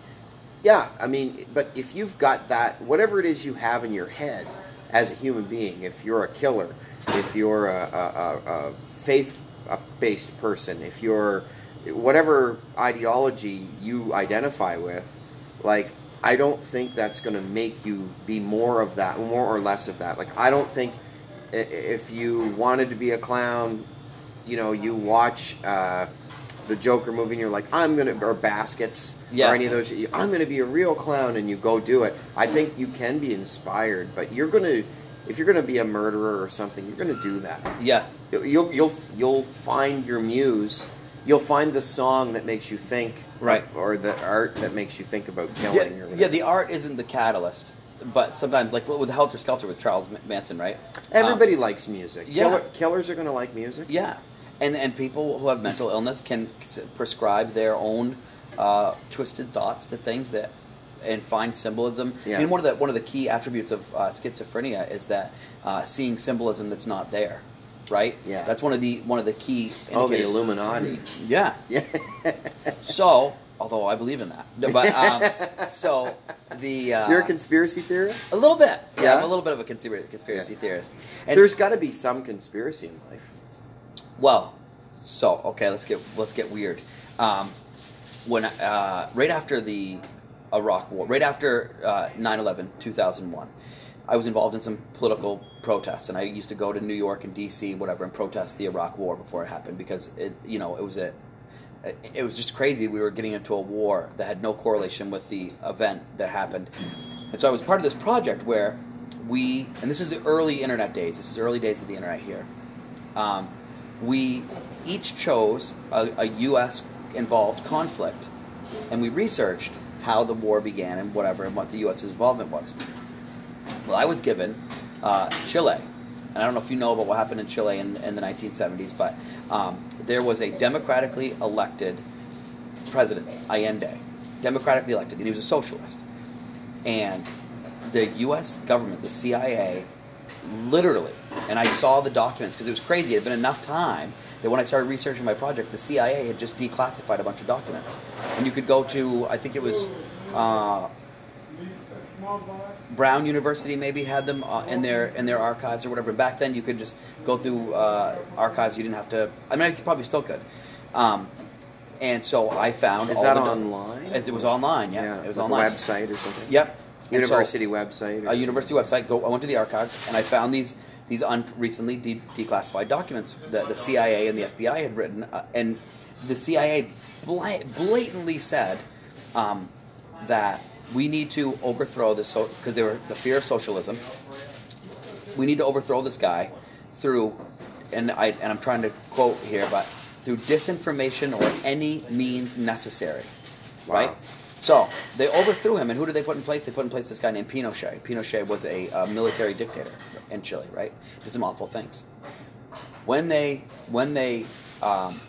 Yeah, I mean, but if you've got that, whatever it is you have in your head as a human being, if you're a killer, if you're a, a, a, a faith-based person, if you're whatever ideology you identify with, like I don't think that's going to make you be more of that, more or less of that. Like I don't think if you wanted to be a clown, you know, you watch uh, the Joker movie and you're like, I'm gonna, or Baskets, Yeah. or any of those, I'm gonna be a real clown, and you go do it. I think you can be inspired, but you're gonna, if you're gonna be a murderer or something, you're gonna do that. yeah, You'll you'll you'll find your muse. You'll find the song that makes you think, Right. Or the art that makes you think about killing. yeah, yeah. The art isn't the catalyst, but sometimes, like with Helter Skelter with Charles Manson, right? Um, Everybody likes music. yeah. Killer, killers are gonna like music. Yeah, and and people who have mental illness can prescribe their own uh, twisted thoughts to things that and find symbolism. Yeah. I mean, one of the one of the key attributes of uh, schizophrenia is that uh, seeing symbolism that's not there. Right. Yeah. That's one of the one of the key. Oh, the. Illuminati. Yeah. Yeah. So, although I believe in that, but um, so the uh, You're a conspiracy theorist. a little bit. Yeah, Yeah? I'm a little bit of a conspiracy conspiracy Yeah. theorist. And There's got to be some conspiracy in life. Well, so okay, let's get let's get weird. Um, when uh, right after the Iraq War, right after uh, 9/11, 2001, I was involved in some political protests, and I used to go to New York and D.C. whatever and protest the Iraq War before it happened because it you know it was a it- was just crazy. We were getting into a war that had no correlation with the event that happened, and so I was part of this project where we and this is the early internet days. This is early days of the internet here um, we each chose a, a U.S. involved conflict, and we researched how the war began and whatever, and what the U.S.'s involvement was. Well, I was given uh, Chile, and I don't know if you know about what happened in Chile in, in the 1970s, but um, there was a democratically elected president, Allende, democratically elected, and he was a socialist. And the U.S. government, the CIA, literally, and I saw the documents because it was crazy. It had been enough time that when I started researching my project, the CIA had just declassified a bunch of documents, and you could go to, I think it was. Uh, Brown University maybe had them uh, in their in their archives or whatever. Back then, you could just go through uh, archives. You didn't have to. I mean, you probably still could. Um, and so I found. Is that online? It, it was online. Yeah, it was like online. A website or something. Yep. And so- University website. Or, a university website. Go. I went to the archives and I found these these un, recently de- declassified documents that the CIA and the FBI had written, uh, and the CIA bla- blatantly said um, that we need to overthrow this because they were the fear of socialism. We need to overthrow this guy through, and I and I'm trying to quote here, but through disinformation or any means necessary, right? So they overthrew him, and who did they put in place? They put in place this guy named Pinochet. Pinochet was a, uh military dictator in Chile, right? Did some awful things. When they when they um,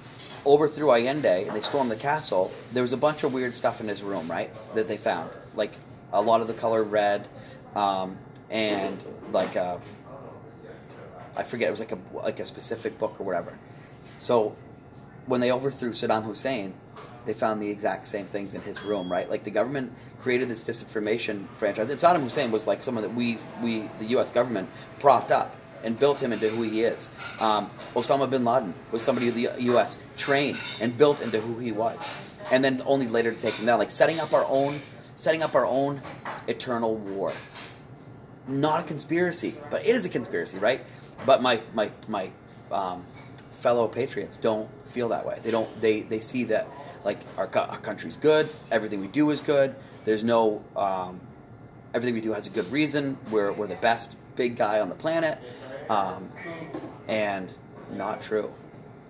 overthrew Allende and they stormed the castle, there was a bunch of weird stuff in his room, right? That they found, like a lot of the color red, um, and like a, I forget, it was like a like a specific book or whatever. So when they overthrew Saddam Hussein, they found the exact same things in his room, right? Like the government created this disinformation franchise. And Saddam Hussein was like someone that we, we the U.S. government, propped up and built him into who he is. Um, Osama bin Laden was somebody the U.S. trained and built into who he was, and then only later to take him down. Like setting up our own, setting up our own eternal war. Not a conspiracy, but it is a conspiracy, right? But my my my um, fellow patriots don't feel that way. They don't. They they see that like our, our country's good. Everything we do is good. There's no. Um, everything we do has a good reason. We're we're the best big guy on the planet, um, and not true.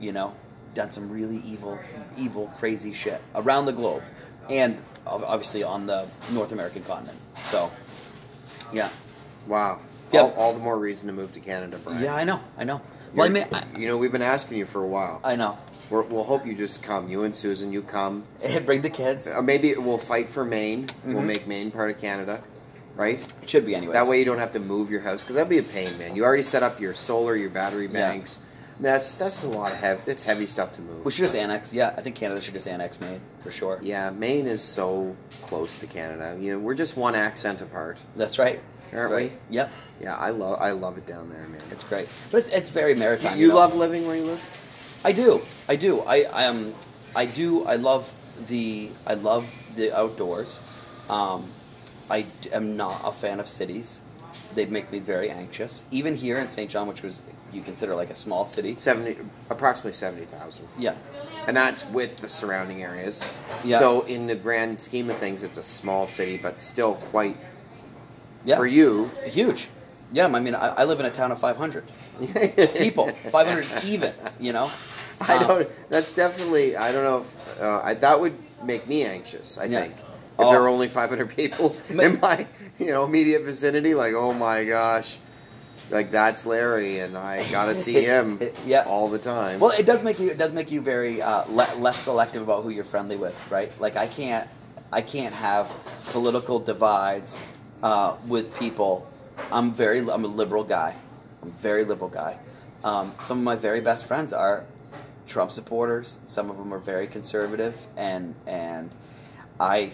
You know, done some really evil, evil, crazy shit around the globe, and obviously on the North American continent. So, yeah, Wow. Yep. All, all the more reason to move to Canada, Brian. yeah, I know, I know. Well, I You're- mean, I, you know, we've been asking you for a while. I know. We're, we'll hope you just come. You and Susan, you come. Bring the kids. Uh, maybe we'll fight for Maine. We'll Mhm. make Maine part of Canada, right? It should be anyway. That way you don't have to move your house because that'd be a pain, man. You already set up your solar, your battery banks. Yeah. That's that's a lot of heavy. It's heavy stuff to move. we should just annex. Yeah, I think Canada should just annex Maine for sure. Yeah, Maine is so close to Canada. You know, we're just one accent apart, That's right. Aren't right. Yep. Yeah, I love I love it down there, man. it's great. But it's, it's very maritime. you know? love living where you live? I do. I do. I I am. I do. I love the. I love the outdoors. Um, I am not a fan of cities. They make me very anxious. Even here in Saint John, which was you consider like a small city. Seventy, approximately seventy thousand, Yeah. and that's with the surrounding areas. Yeah. So in the grand scheme of things, it's a small city, but still quite Yeah. for you. Huge. Yeah. I mean, I, I live in a town of 500 people. 500 even. You know. I Um, don't. That's definitely. I don't know. If, uh, I, that would make me anxious. I Yeah. think if Oh. there are only 500 people in my you know immediate vicinity, like oh my gosh, like that's Larry, and I gotta see him Yeah. all the time. Well, it does make you it does make you very uh, le- less selective about who you're friendly with, right? Like I can't I can't have political divides uh, with people. I'm very I'm a liberal guy. I'm a very liberal guy. Um, some of my very best friends are Trump supporters. Some of them are very conservative, and and I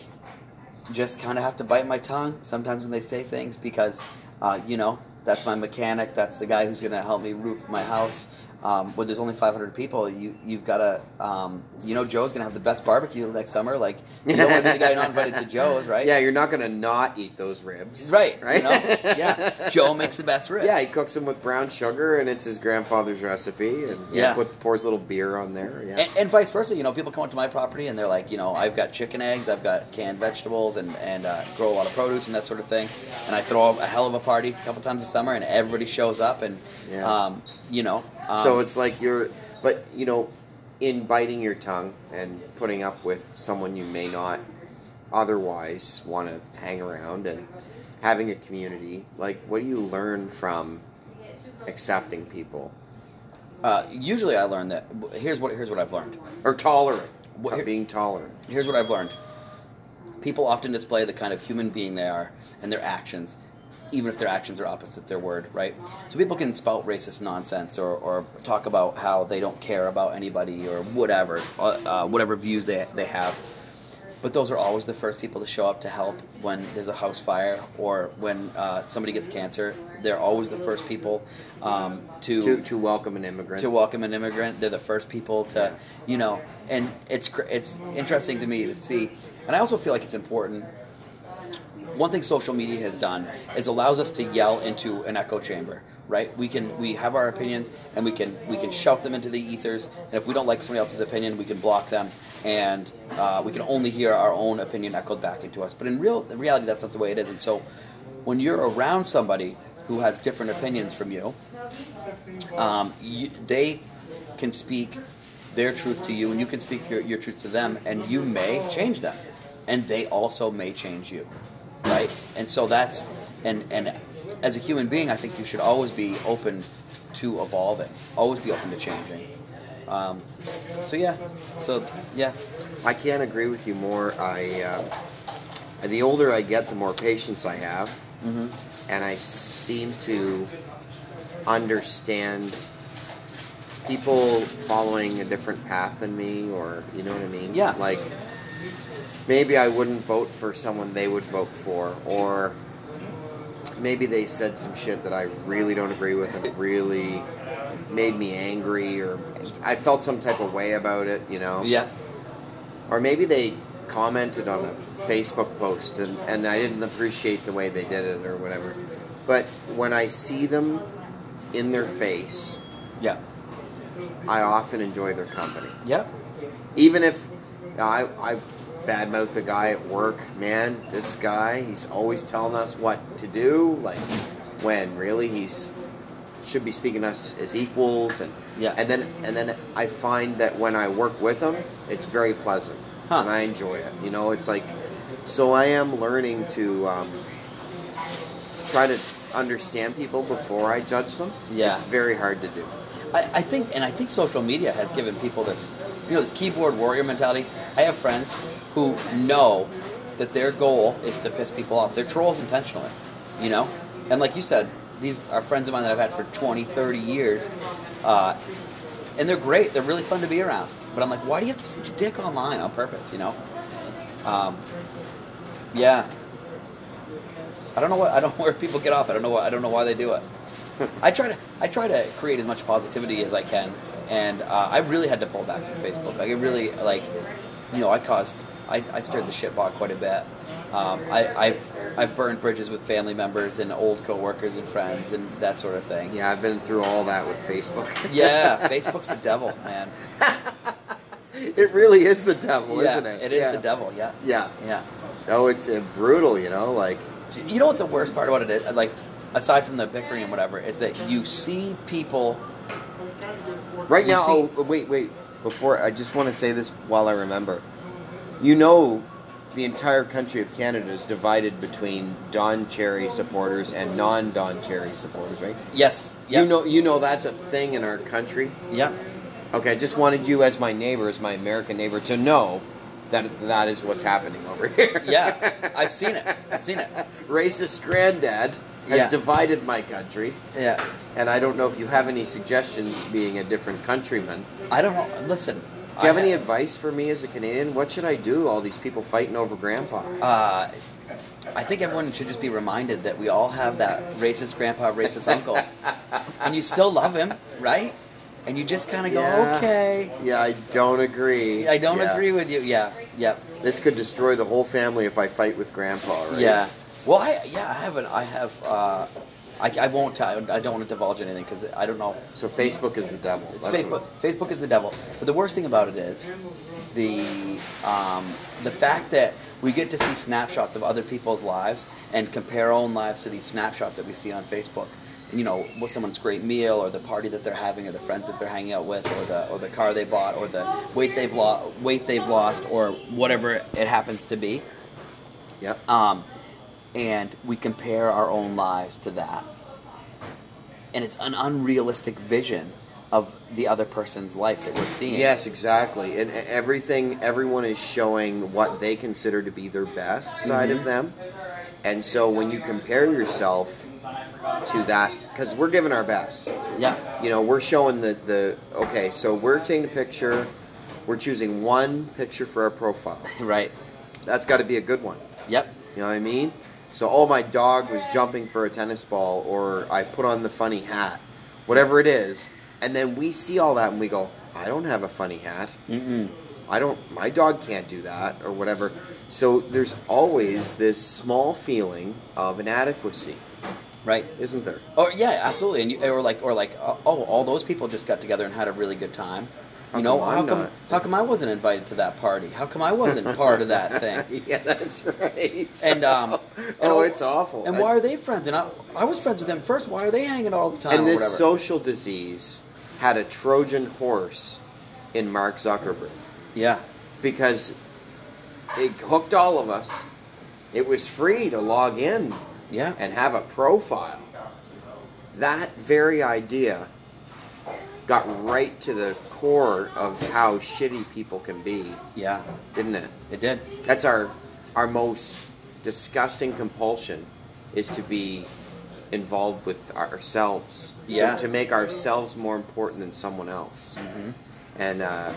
just kind of have to bite my tongue sometimes when they say things because, uh, you know, that's my mechanic. That's the guy who's going to help me roof my house. Um, when there's only 500 people, you you've got to, um, you know, Joe's going to have the best barbecue next summer. Like, you don't want to be the guy not invited to Joe's, right? Yeah, you're not gonna not eat those ribs, Right, you Right? know? Yeah. Joe makes the best ribs. Yeah, he cooks them with brown sugar, and it's his grandfather's recipe, and yeah, Yeah. put, pours a little beer on there. Yeah, And, and vice versa, you know, people come up to my property and they're like, you know, I've got chicken eggs, I've got canned vegetables, and and uh, grow a lot of produce and that sort of thing. And I throw a hell of a party a couple times a summer, and everybody shows up, and Yeah. um, you know, um, so it's like you're, but you know, in biting your tongue and putting up with someone you may not otherwise want to hang around and having a community. Like, what do you learn from accepting people uh, usually I learn that. Here's what here's what I've learned. or tolerant? Of being tolerant. Here's what I've learned. People often display the kind of human being they are and their actions, even if their actions are opposite their word, right? So people can spout racist nonsense or, or talk about how they don't care about anybody or whatever, uh, uh, whatever views they, they have. But those are always the first people to show up to help when there's a house fire or when uh, somebody gets cancer. They're always the first people um, To to welcome an immigrant. to welcome an immigrant. They're the first people to, you know, and it's it's interesting to me to see, and I also feel like it's important. One thing social media has done is allows us to yell into an echo chamber, right? We can we have our opinions and we can we can shout them into the ethers, and if we don't like somebody else's opinion, we can block them, and uh, we can only hear our own opinion echoed back into us. But in real in reality, that's not the way it is. And so, when you're around somebody who has different opinions from you, um, you, they can speak their truth to you, and you can speak your, your truth to them, and you may change them, and they also may change you, right? And so that's and and as a human being, I think you should always be open to evolving, always be open to changing. Um, so yeah, so yeah, I can't agree with you more. I uh, the older I get, the more patience I have, hmm and I seem to understand people following a different path than me, or you know what I mean? Yeah. Like maybe I wouldn't vote for someone they would vote for, or maybe they said some shit that I really don't agree with and really made me angry, or I felt some type of way about it, you know? yeah, or maybe they commented on a Facebook post and, and I didn't appreciate the way they did it or whatever. But when I see them in their face, yeah, I often enjoy their company. yeah, Even if I, I badmouth the guy at work, man, this guy, he's always telling us what to do, like when really he's should be speaking to us as equals and Yeah. and then and then I find that when I work with him, it's very pleasant Huh. and I enjoy it. You know, it's like so I am learning to um, try to understand people before I judge them. Yeah. It's very hard to do. I, I think, and I think social media has given people this, you know, this keyboard warrior mentality. I have friends who know that their goal is to piss people off. They're trolls intentionally, you know? And like you said, these are friends of mine that I've had for 20, 30 years. Uh, and they're great. They're really fun to be around. But I'm like, why do you have to be such a dick online on purpose, you know? Um, yeah. I don't know what I don't know where people get off. I don't know what I don't know why they do it. I try to I try to create as much positivity as I can, and uh, I really had to pull back from Facebook. Like it really like, you know, I caused I, I stirred the shit pot quite a bit. Um, I, I've I've burned bridges with family members and old coworkers and friends and that sort of thing. Yeah, I've been through all that with Facebook. Yeah, Facebook's the devil, man. it really is the devil, yeah, isn't it? It is yeah. the devil. Yeah, Yeah. yeah. Oh, it's uh, brutal, you know. Like, You know what the worst part about it is? Like, aside from the bickering and whatever, is that you see people. right now. see- oh, wait, wait. Before I just want to say this while I remember. You know, the entire country of Canada is divided between Don Cherry supporters and non-Don Cherry supporters, right? Yes. Yep. You know, you know that's a thing in our country. Yep. Okay, I just wanted you, as my neighbor, as my American neighbor, to know that that is what's happening over here. Yeah, I've seen it. I've seen it. Racist granddad has Yeah. divided my country, Yeah. and I don't know if you have any suggestions, being a different countryman. I don't know. Listen. Do you have any advice for me as a Canadian? What should I do? All these people fighting over grandpa. Uh, I think everyone should just be reminded that we all have that racist grandpa, racist uncle, and you still love him, right? And you just kind of go, okay. Yeah, I don't agree. I don't Yeah. agree with you. Yeah. Yep. This could destroy the whole family if I fight with grandpa, right? Yeah. Well, I yeah I haven't. I have. Uh, I, I won't. I I don't want to divulge anything because I don't know. So Facebook is the devil. It's That's Facebook. what- Facebook is the devil. But the worst thing about it is the um, the fact that we get to see snapshots of other people's lives and compare our own lives to these snapshots that we see on Facebook. And, you know, with someone's great meal, or the party that they're having, or the friends that they're hanging out with, or the or the car they bought, or the weight they've lost, weight they've lost, or whatever it happens to be. Yep. Um, and we compare our own lives to that. And it's an unrealistic vision of the other person's life that we're seeing. Yes, exactly. And everything, everyone is showing what they consider to be their best side Mm-hmm. of them. And so when you compare yourself to that, because we're giving our best, Yeah. you know, we're showing the, the, okay, so we're taking a picture, we're choosing one picture for our profile. Right. That's got to be a good one. Yep. You know what I mean? So, oh, my dog was jumping for a tennis ball, or I put on the funny hat, whatever it is. And then we see all that and we go, I don't have a funny hat. Mm-mm. I don't, my dog can't do that, or whatever. So, there's always this small feeling of inadequacy, Right. isn't there? Or yeah, absolutely. And you, or like, or like, oh, all those people just got together and had a really good time. How You know, how I'm come? not? How come I wasn't invited to that party? How come I wasn't part of that thing? yeah, that's right. And um, oh, it's awful. And That's- why are they friends? And I, I was friends with them first. Why are they hanging all the time? And this social disease had a Trojan horse in Mark Zuckerberg yeah, because it hooked all of us. It was free to log in yeah, and have a profile. That very idea got right to the core of how shitty people can be, Yeah, didn't it? it did. That's our our most disgusting compulsion is to be involved with ourselves. To- Yeah. To, make ourselves more important than someone else. Mm-hmm. And uh,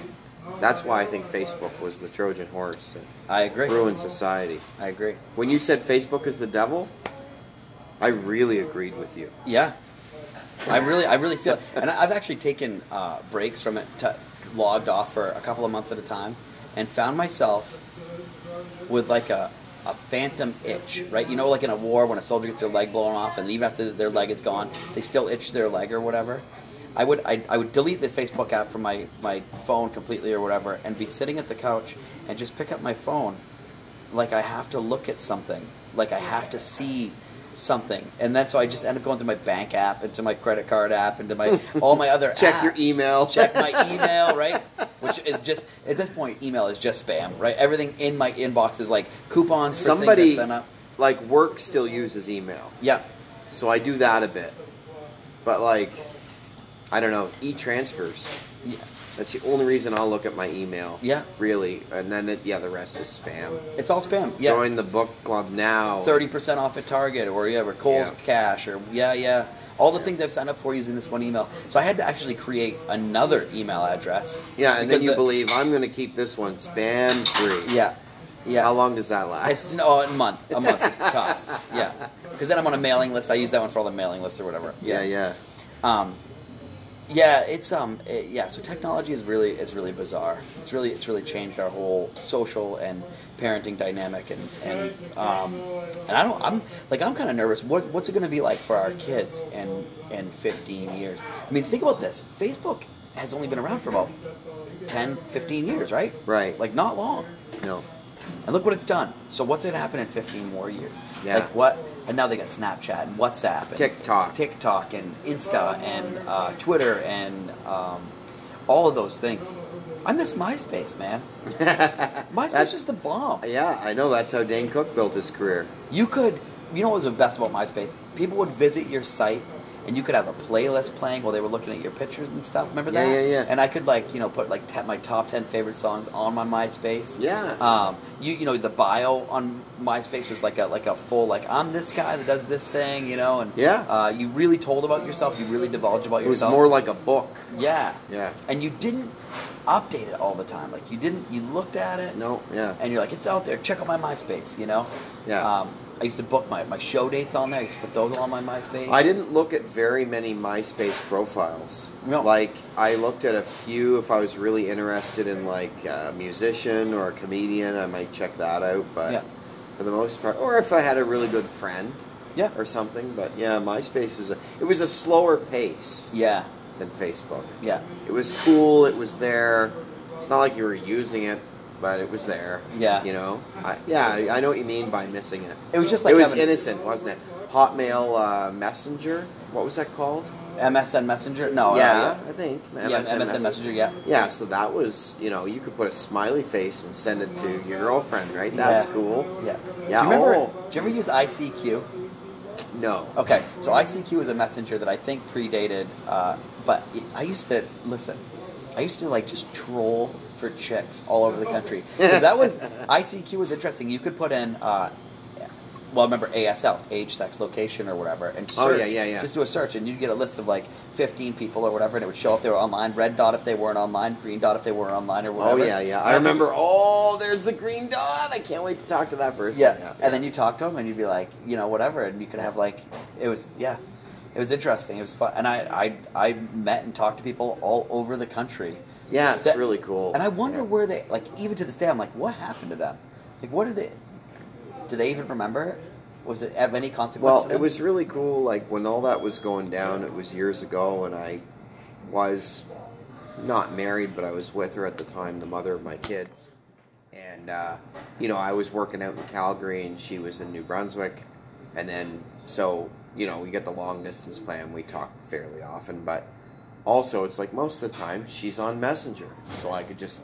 that's why I think Facebook was the Trojan horse I agree. ruined society. I agree. When you said Facebook is the devil, I really agreed with you. Yeah, I really, I really feel, and I've actually taken uh, breaks from it, logged off for a couple of months at a time, and found myself with like a, a phantom itch, right? You know, like in a war when a soldier gets their leg blown off, and even after their leg is gone, they still itch their leg or whatever. I would, I, I would delete the Facebook app from my my phone completely or whatever, and be sitting at the couch and just pick up my phone, like I have to look at something, like I have to see something, and that's why I just end up going to my bank app, into my credit card app, into my all my other Check your email. check my email, right? Which is just at this point, email is just spam, right? Everything in my inbox is like coupons Somebody things I sent up. like work still uses email, Yeah, so I do that a bit. But like, I don't know, e-transfers. yeah, That's the only reason I'll look at my email. Yeah. Really, and then it, yeah, the rest is spam. it's all spam. Yeah, Join the book club now. thirty percent off at Target or yeah, or Kohl's Yeah. Cash or yeah, yeah. All the things I've signed up for using this one email. So I had to actually create another email address. Yeah, and then you the- believe I'm going to keep this one spam free. Yeah, yeah. How long does that I last? s- oh, a month, a month tops. Yeah, because then I'm on a mailing list. I use that one for all the mailing lists or whatever. Yeah, yeah. Um, yeah, it's um, it- yeah. So technology is really is really bizarre. It's really it's really changed our whole social and parenting dynamic, and and um, and I don't I'm like I'm kind of nervous. What what's it going to be like for our kids in in 15 years? I mean, think about this. Facebook has only been around for about 10, 15 years, right? Right. Like not long. No. And look what it's done. So what's it happen in 15 more years? Yeah. Like what? And now they got Snapchat and WhatsApp and TikTok. TikTok and Insta and uh, Twitter and um, all of those things. I miss MySpace, man. MySpace That's- is the bomb. Yeah, I know. That's how Dane Cook built his career. You could, you know what was the best about MySpace? People would visit your site and you could have a playlist playing while they were looking at your pictures and stuff. Remember that? yeah, yeah. And I could like, you know, put like te- my top 10 favorite songs on my MySpace. Yeah. Um, you you know the bio on MySpace was like a like a full like I'm this guy that does this thing, you know, and Yeah. uh, you really told about yourself. You really divulged about yourself. It was more like a book. yeah, Yeah. and you didn't update it all the time. Like you didn't. You looked at it, No, yeah. and you're like, it's out there. Check out my MySpace. You know. Yeah. Um, I used to book my, my show dates on there. I used to put those on my MySpace. I didn't look at very many MySpace profiles. No. Like I looked at a few if I was really interested in like a musician or a comedian, I might check that out. But Yeah. for the most part, or if I had a really good friend Yeah. or something. But yeah, MySpace was a it was a slower pace Yeah. than Facebook. Yeah. It was cool. It was there. It's not like you were using it, but it was there. Yeah. You know. I, yeah, I know what you mean by missing it. It was just like it was having innocent, wasn't it? Hotmail uh, Messenger. What was that called? MSN Messenger. No. uh, yeah, I think. yeah. Yeah, MSN Messenger. Yeah. Yeah, so that was, you know, you could put a smiley face and send it to your girlfriend, right? That's Yeah. cool. Yeah. Yeah, Do you remember? oh. Do you ever use ICQ? No. Okay, so ICQ is a messenger that I think predated, uh, but it, I used to listen. I used to like just troll for chicks all over the country. that was ICQ was interesting. You could put in, uh, well, remember ASL, age, sex, location, or whatever, and search. Oh, yeah, yeah, yeah. Just do a search, and you'd get a list of like 15 people or whatever, and it would show if they were online. Red dot if they weren't online. Green dot if they were online or whatever. Oh, whatever. yeah, yeah. And I remember, oh, there's the green dot. I can't wait to talk to that person. Yeah. and then you talk to them, and you'd be like, you know, whatever, and you could have like, it was, yeah, it was interesting. It was fun, and I, I, I met and talked to people all over the country, Yeah, it's That- really cool. and I wonder Yeah. where they, like, even to this day, I'm like, what happened to them? Like, what did they? Do they even remember it? Was it have any consequence? Well, to it was really cool. Like when all that was going down, it was years ago, and I was not married, but I was with her at the time, the mother of my kids. And uh, you know, I was working out in Calgary, and she was in New Brunswick, and then so you know, we get the long distance plan. We talk fairly often, but also it's like most of the time she's on Messenger, so I could just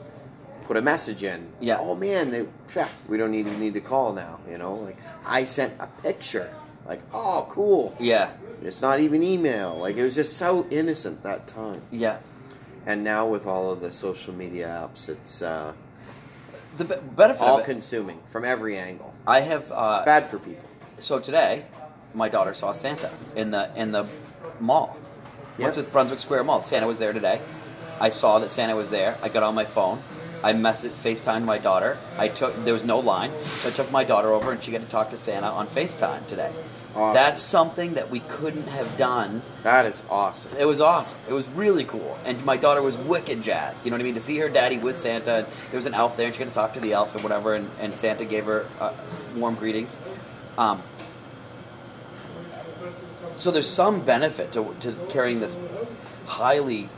put a message in. Yeah. Oh man, they phew, we don't even need to call now. You know, like I sent a picture. Like oh cool. Yeah, It's not even email. Like it was just so innocent that time. yeah. And now with all of the social media apps, it's uh, The be- benefit all consuming from every angle. I have. Uh, It's bad for people. so today, my daughter saw Santa in the in the mall. What's Yeah. this Brunswick Square Mall? Santa was there today. I saw that Santa was there. I got on my phone. I messaged FaceTimed my daughter. I took there was no line, so I took my daughter over and she got to talk to Santa on FaceTime today. Awesome. That's something that we couldn't have done. That is awesome. It was awesome. It was really cool, and my daughter was wicked jazzed. You know what I mean? To see her daddy with Santa, and there was an elf there, and she got to talk to the elf and whatever, and, and Santa gave her uh, warm greetings. Um, so there's some benefit to, to carrying this highly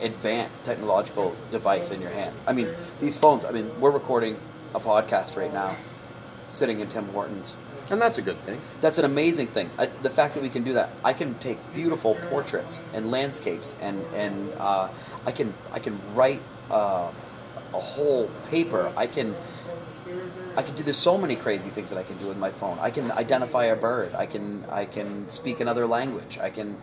advanced technological device in your hand. I mean, these phones. I mean, we're recording a podcast right now, sitting in Tim Hortons And that's a good thing. that's an amazing thing. I, the fact that we can do that, I can take beautiful portraits and landscapes, and and uh, I can I can write uh, a whole paper. I can I can do there's so many crazy things that I can do with my phone. I can identify a bird. I can I can speak another language. I can,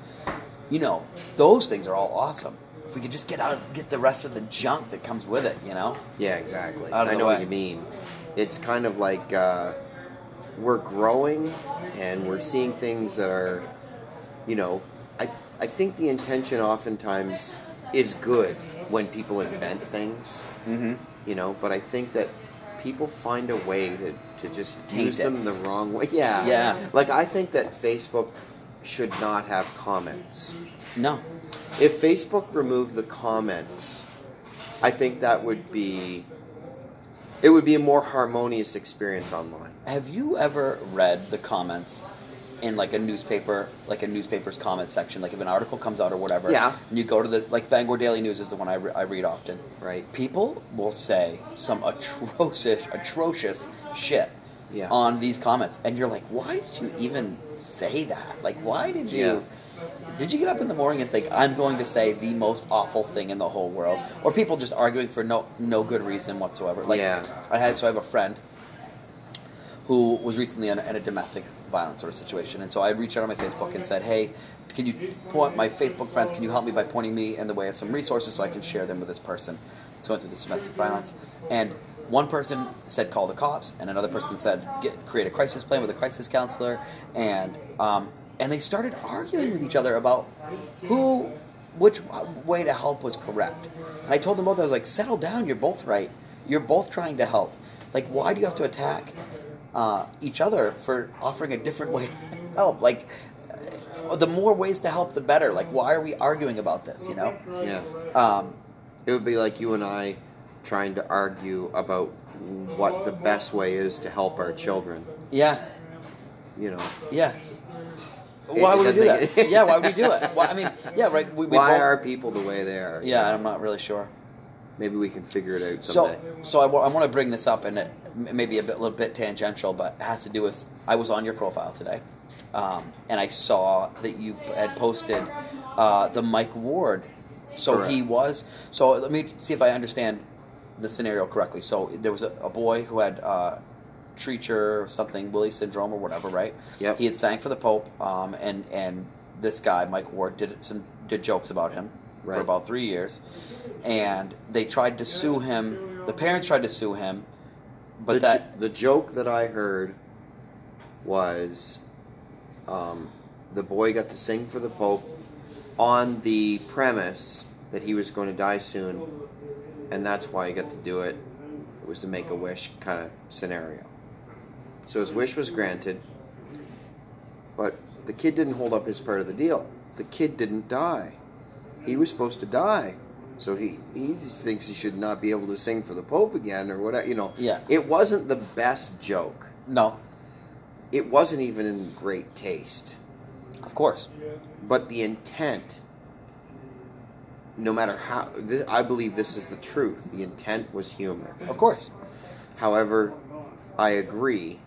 you know, those things are all awesome. If we could just get out, get the rest of the junk that comes with it, you know. Yeah, exactly. I know what you mean. It's kind of like uh, we're growing and we're seeing things that are, you know, I, I think the intention oftentimes is good when people invent things, Mm-hmm. you know, but I think that people find a way to, to just Taint use it. them the wrong way. Yeah. Yeah. Like, I think that Facebook should not have comments. No. If Facebook removed the comments, I think that would be it would be a more harmonious experience online. Have you ever read the comments in like a newspaper, like a newspaper's comment section, like if an article comes out or whatever? Yeah. And you go to the like Bangor Daily News is the one I, re- I read often. Right. People will say some atrocious, atrocious shit Yeah. on these comments, and you're like, why did you even say that? Like, why did you? Yeah. Did you get up in the morning and think I'm going to say the most awful thing in the whole world, or people just arguing for no no good reason whatsoever? Like Yeah. I had so I have a friend who was recently in a, in a domestic violence sort of situation, and so I reached out on my Facebook and said, "Hey, can you point my Facebook friends? Can you help me by pointing me in the way of some resources so I can share them with this person that's going through this domestic violence?" And one person said, "Call the cops," and another person said, Get, "Create a crisis plan with a crisis counselor," and um, and they started arguing with each other about who which way to help was correct. And I told them both, I was like, settle down, you're both right. You're both trying to help. Like, why do you have to attack uh, each other for offering a different way to help? Like, uh, the more ways to help, the better. Like, why are we arguing about this, you know? Yeah. Um, It would be like you and I trying to argue about what the best way is to help our children. yeah, You know. yeah. Why would we do that? Yeah, why would we do it? Why, I mean, yeah, right. We, we Why both, are people the way they are? Yeah, I'm not really sure. Maybe we can figure it out So, someday. so I, wa- I want to bring this up, and it m- maybe a bit, little bit tangential, but it has to do with. I was on your profile today, um, and I saw that you had posted uh, the Mike Ward. So he was. So let me see if I understand the scenario correctly. So there was a, a boy who had uh, Treacher or something, Willie syndrome or whatever, right? Yep. He had sang for the Pope, um, and and this guy Mike Ward did some did jokes about him Right. for about three years, and they tried to sue him. The parents tried to sue him, but the, that the joke that I heard was um, the boy got to sing for the Pope on the premise that he was going to die soon, and that's why he got to do it. It was the make a wish kind of scenario. So his wish was granted, but the kid didn't hold up his part of the deal. The kid didn't die. He was supposed to die. So he, he just thinks he should not be able to sing for the Pope again or whatever. You know, Yeah. it wasn't the best joke. no, It wasn't even in great taste. of course, But the intent, no matter how, th- I believe this is the truth. The intent was humor. of course, However, I agree,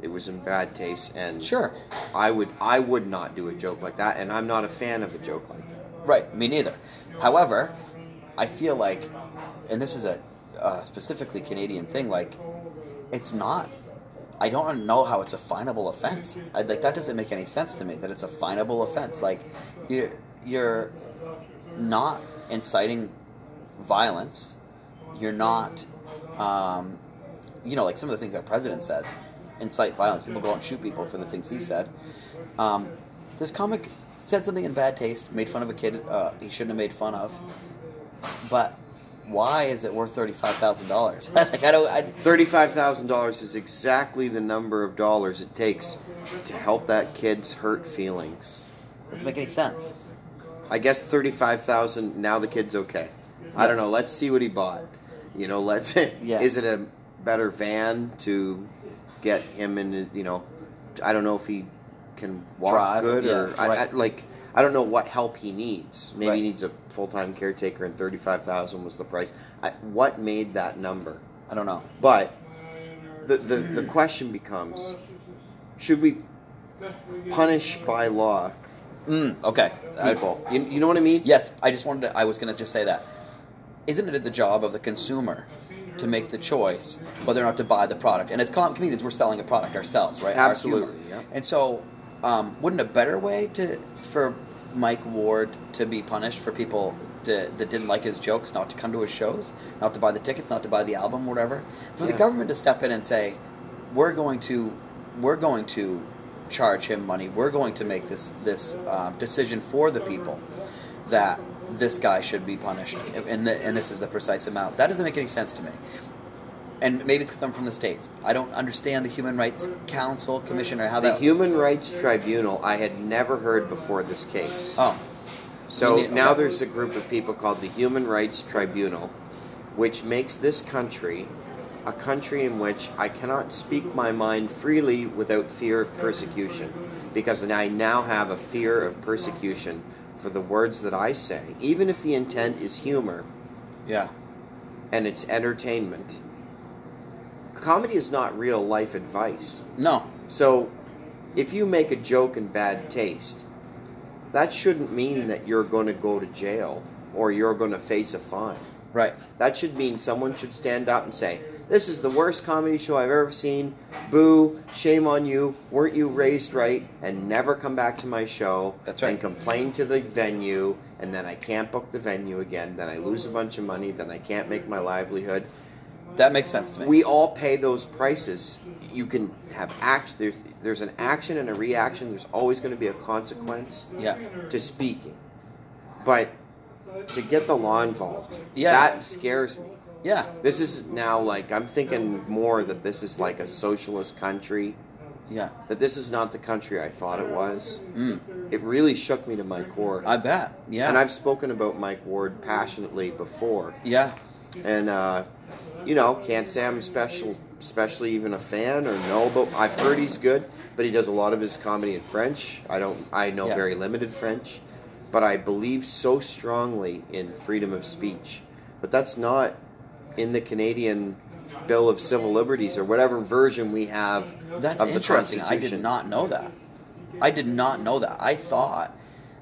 it was in bad taste, and sure, I would I would not do a joke like that, and I'm not a fan of a joke like that. right. Me neither. However, I feel like, and this is a uh, specifically Canadian thing. Like, it's not. I don't know how it's a finable offense. I, like that doesn't make any sense to me that it's a finable offense. Like, you you're not inciting violence. You're not, um, you know, like some of the things our president says, incite violence. People go out and shoot people for the things he said. Um, this comic said something in bad taste, made fun of a kid uh, he shouldn't have made fun of. But why is it worth thirty five thousand dollars? like I don't. I, Thirty-five thousand dollars is exactly the number of dollars it takes to help that kid's hurt feelings. doesn't make any sense. I guess thirty-five thousand. Now the kid's okay. I don't know. Let's see what he bought. You know, let's. Yeah. Is it a better van to get him in? You know, I don't know if he can walk Drive, good yeah, or I. I, like. I don't know what help he needs. Maybe Right. he needs a full-time caretaker, and thirty-five thousand was the price. I, what made that number? I don't know. But the, the the question becomes: Should we punish by law Mm, okay. I- people? You, you know what I mean? Yes, I just wanted to, I was going to just say that. Isn't it the job of the consumer to make the choice whether or not to buy the product? And as com- comedians, we're selling a product ourselves, right? Absolutely, humor. yeah. And so, um, wouldn't a better way to for Mike Ward to be punished for people to, that didn't like his jokes not to come to his shows, not to buy the tickets, not to buy the album, whatever? For the government to step in and say, we're going to, we're going to charge him money. We're going to make this this um, decision for the people that this guy should be punished, and the, and this is the precise amount. That doesn't make any sense to me. And maybe it's because I'm from the states. I don't understand the Human Rights Council Commission or how The that. Human Rights Tribunal, I had never heard before this case. oh, so need- now okay. there's a group of people called the Human Rights Tribunal, which makes this country a country in which I cannot speak my mind freely without fear of persecution. Because I now have a fear of persecution for the words that I say, even if the intent is humor yeah, and it's entertainment. Comedy is not real life advice. no, So, if you make a joke in bad taste, that shouldn't mean that you're going to go to jail or you're going to face a fine. right, That should mean someone should stand up and say, This is the worst comedy show I've ever seen. Boo, shame on you. Weren't you raised right? And never come back to my show. That's right. And complain to the venue, and then I can't book the venue again. Then I lose a bunch of money. Then I can't make my livelihood. That makes sense to me. We all pay those prices. You can have act. There's there's an action and a reaction. There's always going to be a consequence yeah, to speaking, but to get the law involved, Yeah. that scares me. yeah, This is now like I'm thinking more that this is like a socialist country. yeah. That this is not the country I thought it was. Mm, It really shook me to my core. I bet. Yeah, And I've spoken about Mike Ward passionately before, yeah, and uh, you know, can't say I'm special, especially even a fan or know but I've heard he's good, but he does a lot of his comedy in French. I don't. I know Yeah. very limited French, but I believe so strongly in freedom of speech. But that's not in the Canadian Bill of Civil Liberties or whatever version we have That's of the interesting. I did not know that. I did not know that. I thought,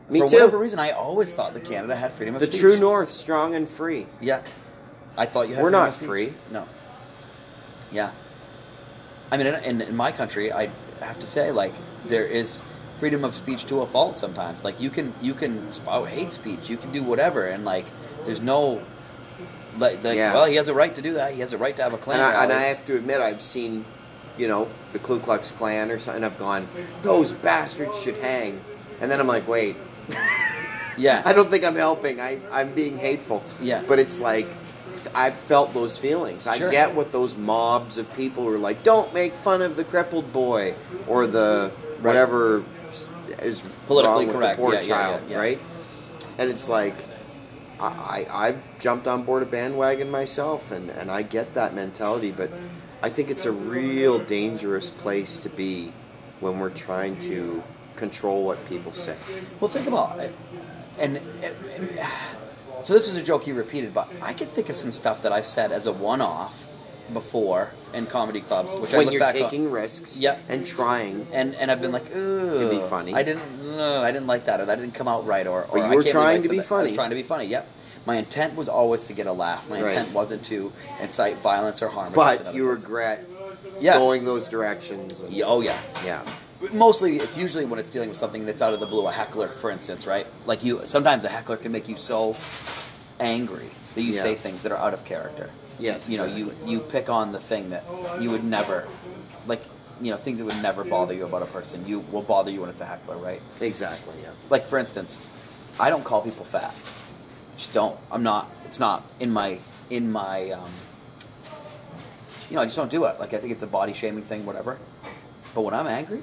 Me for too. whatever reason, I always thought that Canada had freedom of The speech. The true north, strong and free. Yeah, I thought you had. We're not speech. free. No. Yeah. I mean, in, in, my country, I have to say, like, there is freedom of speech to a fault. Sometimes, like, you can you can spout hate speech, you can do whatever, and like, there's no. Like, like Yeah. well, he has a right to do that. He has a right to have a claim. And I, and I have to admit, I've seen, you know, the Ku Klux Klan or something. I've gone, those bastards should hang. And then I'm like, wait, yeah, I don't think I'm helping. I, I'm being hateful. Yeah. But it's like, I've felt those feelings. I Sure. get what those mobs of people who are like, don't make fun of the crippled boy or the whatever is Politically wrong correct. with the poor Yeah, yeah, child, yeah, yeah. right? And it's like, I, I, I've jumped on board a bandwagon myself, and, and I get that mentality, but I think it's a real dangerous place to be when we're trying to control what people say. Well, think about it. And, and- so this is a joke he repeated, but I could think of some stuff that I've said as a one-off before in comedy clubs, which I when look you're back taking on, risks Yep. and trying. and and I've been like, ooh, To be funny. I didn't, no, I didn't like that, or that didn't come out right, or, or But you I were can't trying to be that. I funny. was trying to be funny. Yep. My intent was always to get a laugh. My Right. intent wasn't to incite violence or harm. But you person. regret yeah. going those directions. and- Oh yeah. yeah. Mostly, it's usually when it's dealing with something that's out of the blue. A heckler, for instance, right? Like you, sometimes a heckler can make you so angry that you Yeah. say things that are out of character. Yes, You know, you you pick on the thing that you would never, like, you know, things that would never bother you about a person. You will bother you when it's a heckler, right? Exactly. Yeah. Like for instance, I don't call people fat. Just don't. I'm not. It's not in my in my. Um, you know, I just don't do it. Like I think it's a body shaming thing, whatever. But when I'm angry,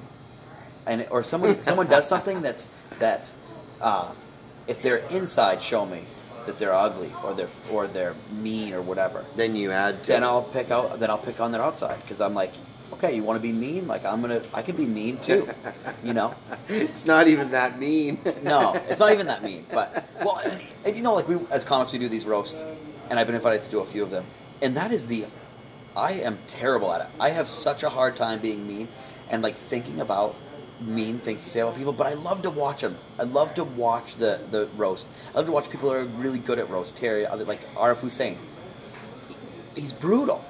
and or someone someone does something that's that's, uh, if they're inside, show me that they're ugly or they're or they're mean or whatever. Then you add to Then it. I'll pick out. Then I'll pick on their outside because I'm like, okay, you want to be mean? Like I'm gonna. I can be mean too. You know. it's not even that mean. No, it's not even that mean. But well, and, and you know, like we as comics, we do these roasts, and I've been invited to do a few of them, and that is the. I am terrible at it. I have such a hard time being mean, and like thinking about mean things to say about people. But I love to watch them. I love to watch the the roast. I love to watch people who are really good at roast. Terry, other like Arif Hussein. He's brutal,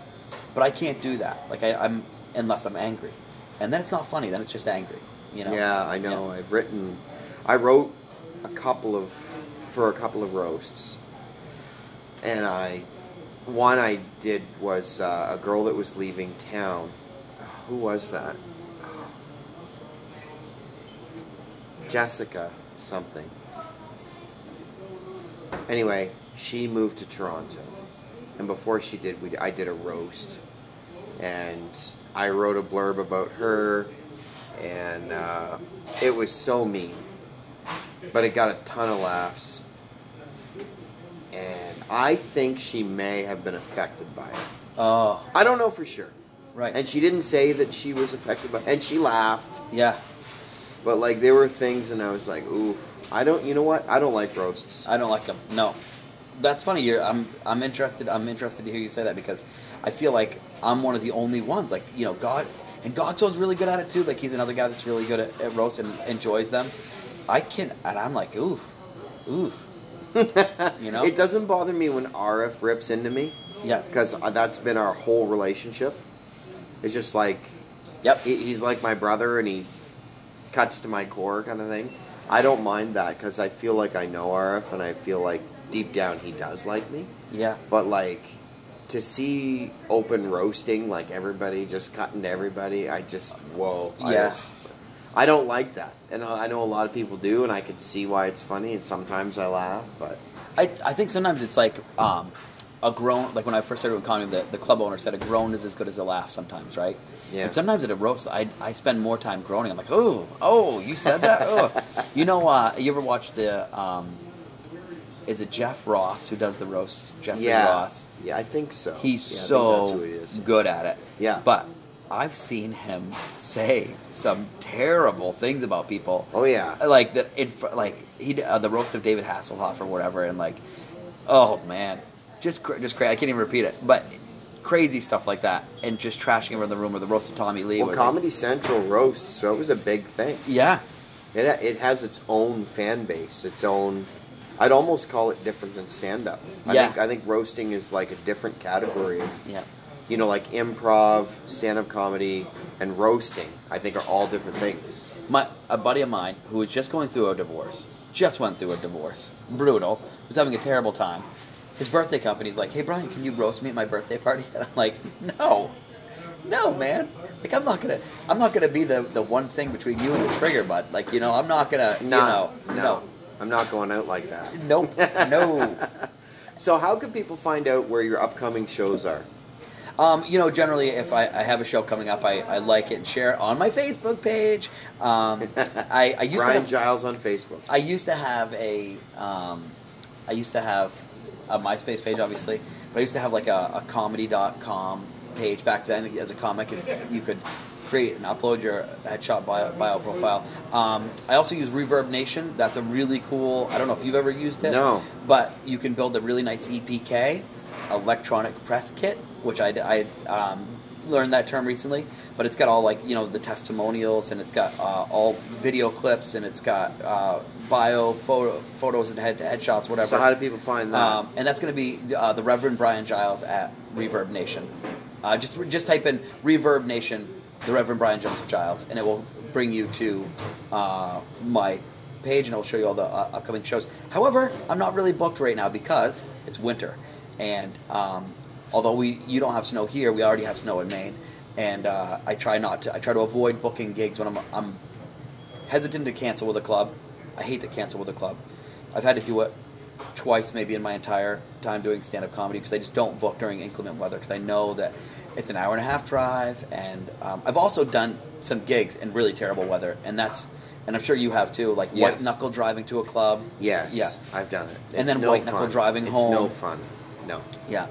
but I can't do that. Like I, I'm unless I'm angry, and then it's not funny. Then it's just angry. You know. Yeah, I know. I've written, I wrote a couple of, for a couple of roasts, and I, one I did was uh, a girl that was leaving town. Who was that? Jessica something. Anyway, she moved to Toronto, and before she did, we I did a roast, and I wrote a blurb about her, and uh, it was so mean, but it got a ton of laughs, and I think she may have been affected by it. Oh, I don't know for sure, right. and she didn't say that she was affected by, it. and she laughed, yeah. But like there were things, and I was like, oof. I don't. You know what? I don't like roasts. I don't like them. No, that's funny. You're, I'm I'm interested. I'm interested to hear you say that because I feel like I'm one of the only ones. Like you know, God and Godso's really good at it too. Like he's another guy that's really good at, at roast and enjoys them. I can, and I'm like, oof, oof. You know? it doesn't bother me when RF rips into me yeah, because uh, that's been our whole relationship. It's just like yep, he, he's like my brother and he cuts to my core kind of thing. I don't mind that because I feel like I know RF and I feel like deep down he does like me. yeah, But like to see open roasting, like everybody just cutting to everybody, I just whoa. I Yeah. I don't like that, and I I know a lot of people do, and I can see why it's funny, and sometimes I laugh, but I, I think sometimes it's like um, a groan. Like when I first started with comedy, the, the club owner said a groan is as good as a laugh. Sometimes, right? Yeah. And sometimes at a roast, I, I spend more time groaning. I'm like, oh, oh, you said that. oh, you know, uh, you ever watch the? Um, is it Jeff Ross who does the roast? Jeffrey yeah, Ross. yeah, I think so. He's Yeah, so he good at it. Yeah. But I've seen him say some terrible things about people Oh yeah, like that in like he uh, the roast of David Hasselhoff or whatever, and like, oh man, just just crazy. I can't even repeat it, but crazy stuff like that, and just trashing around the room or the roast of Tommy Lee. well, Comedy Central roasts, so it was a big thing. yeah, It it has its own fan base, its own. I'd almost call it different than stand up. I Yeah. think I think roasting is like a different category of yeah, you know like improv, stand up comedy, and roasting. I think are all different things. my a buddy of mine who was just going through a divorce, just went through a divorce, brutal, was having a terrible time. His birthday company's like, hey Brian, can you roast me at my birthday party? And I'm like, no, no, man. Like I'm not gonna, I'm not gonna be the the one thing between you and the trigger, bud. Like you know, I'm not gonna, you know, no, no. I'm not going out like that. Nope. No. So how can people find out where your upcoming shows are? Um, you know, generally, if I, I have a show coming up, I, I like it and share it on my Facebook page. Um, I, I used to Brian have, Giles on Facebook. I used to have a um, I used to have a MySpace page, obviously, but I used to have like a, a comedy.com page back then. As a comic, is you could create and upload your headshot bio, bio profile. Um, I also use ReverbNation. That's a really cool. I don't know if you've ever used it. No. but you can build a really nice EPK, electronic press kit, which I, I um, learned that term recently. But it's got all like you know the testimonials, and it's got uh, all video clips, and it's got uh, bio photo, photos and head headshots, whatever. So how do people find that? Um, and that's going to be uh, the Reverend Brian Giles at ReverbNation. Uh, just just type in ReverbNation, the Reverend Brian Joseph Giles, and it will bring you to uh, my page, and it'll show you all the uh, upcoming shows. However, I'm not really booked right now because it's winter, and um, although we you don't have snow here, we already have snow in Maine, and uh, I try not to. I try to avoid booking gigs when I'm I'm hesitant to cancel with a club. I hate to cancel with a club. I've had to do it twice maybe in my entire time doing stand-up comedy because I just don't book during inclement weather because I know that it's an hour and a half drive and um, I've also done some gigs in really terrible weather and that's and I'm sure you have too like white knuckle driving to a club Yes, yeah I've done it. And then no white knuckle fun. driving it's home. no fun. No. yeah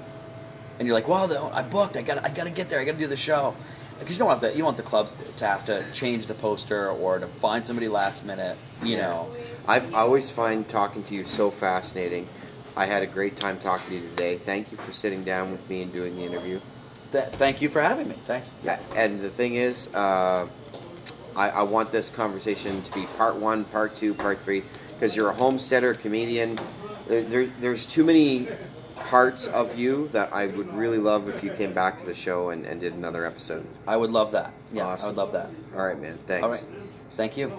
and you're like well, the, I booked I got I got to get there I got to do the show because you don't have to you don't want the clubs to have to change the poster or to find somebody last minute you know I've I always find talking to you so fascinating. I had a great time talking to you today. Thank you for sitting down with me and doing the interview. Th- thank you for having me thanks Yeah, and the thing is, uh, I, I want this conversation to be part one, part two, part three, because you're a homesteader, comedian. There, there, there's too many parts of you that I would really love if you came back to the show and, and did another episode. I would love that yeah I would love that All right, man. Thanks. all right thank you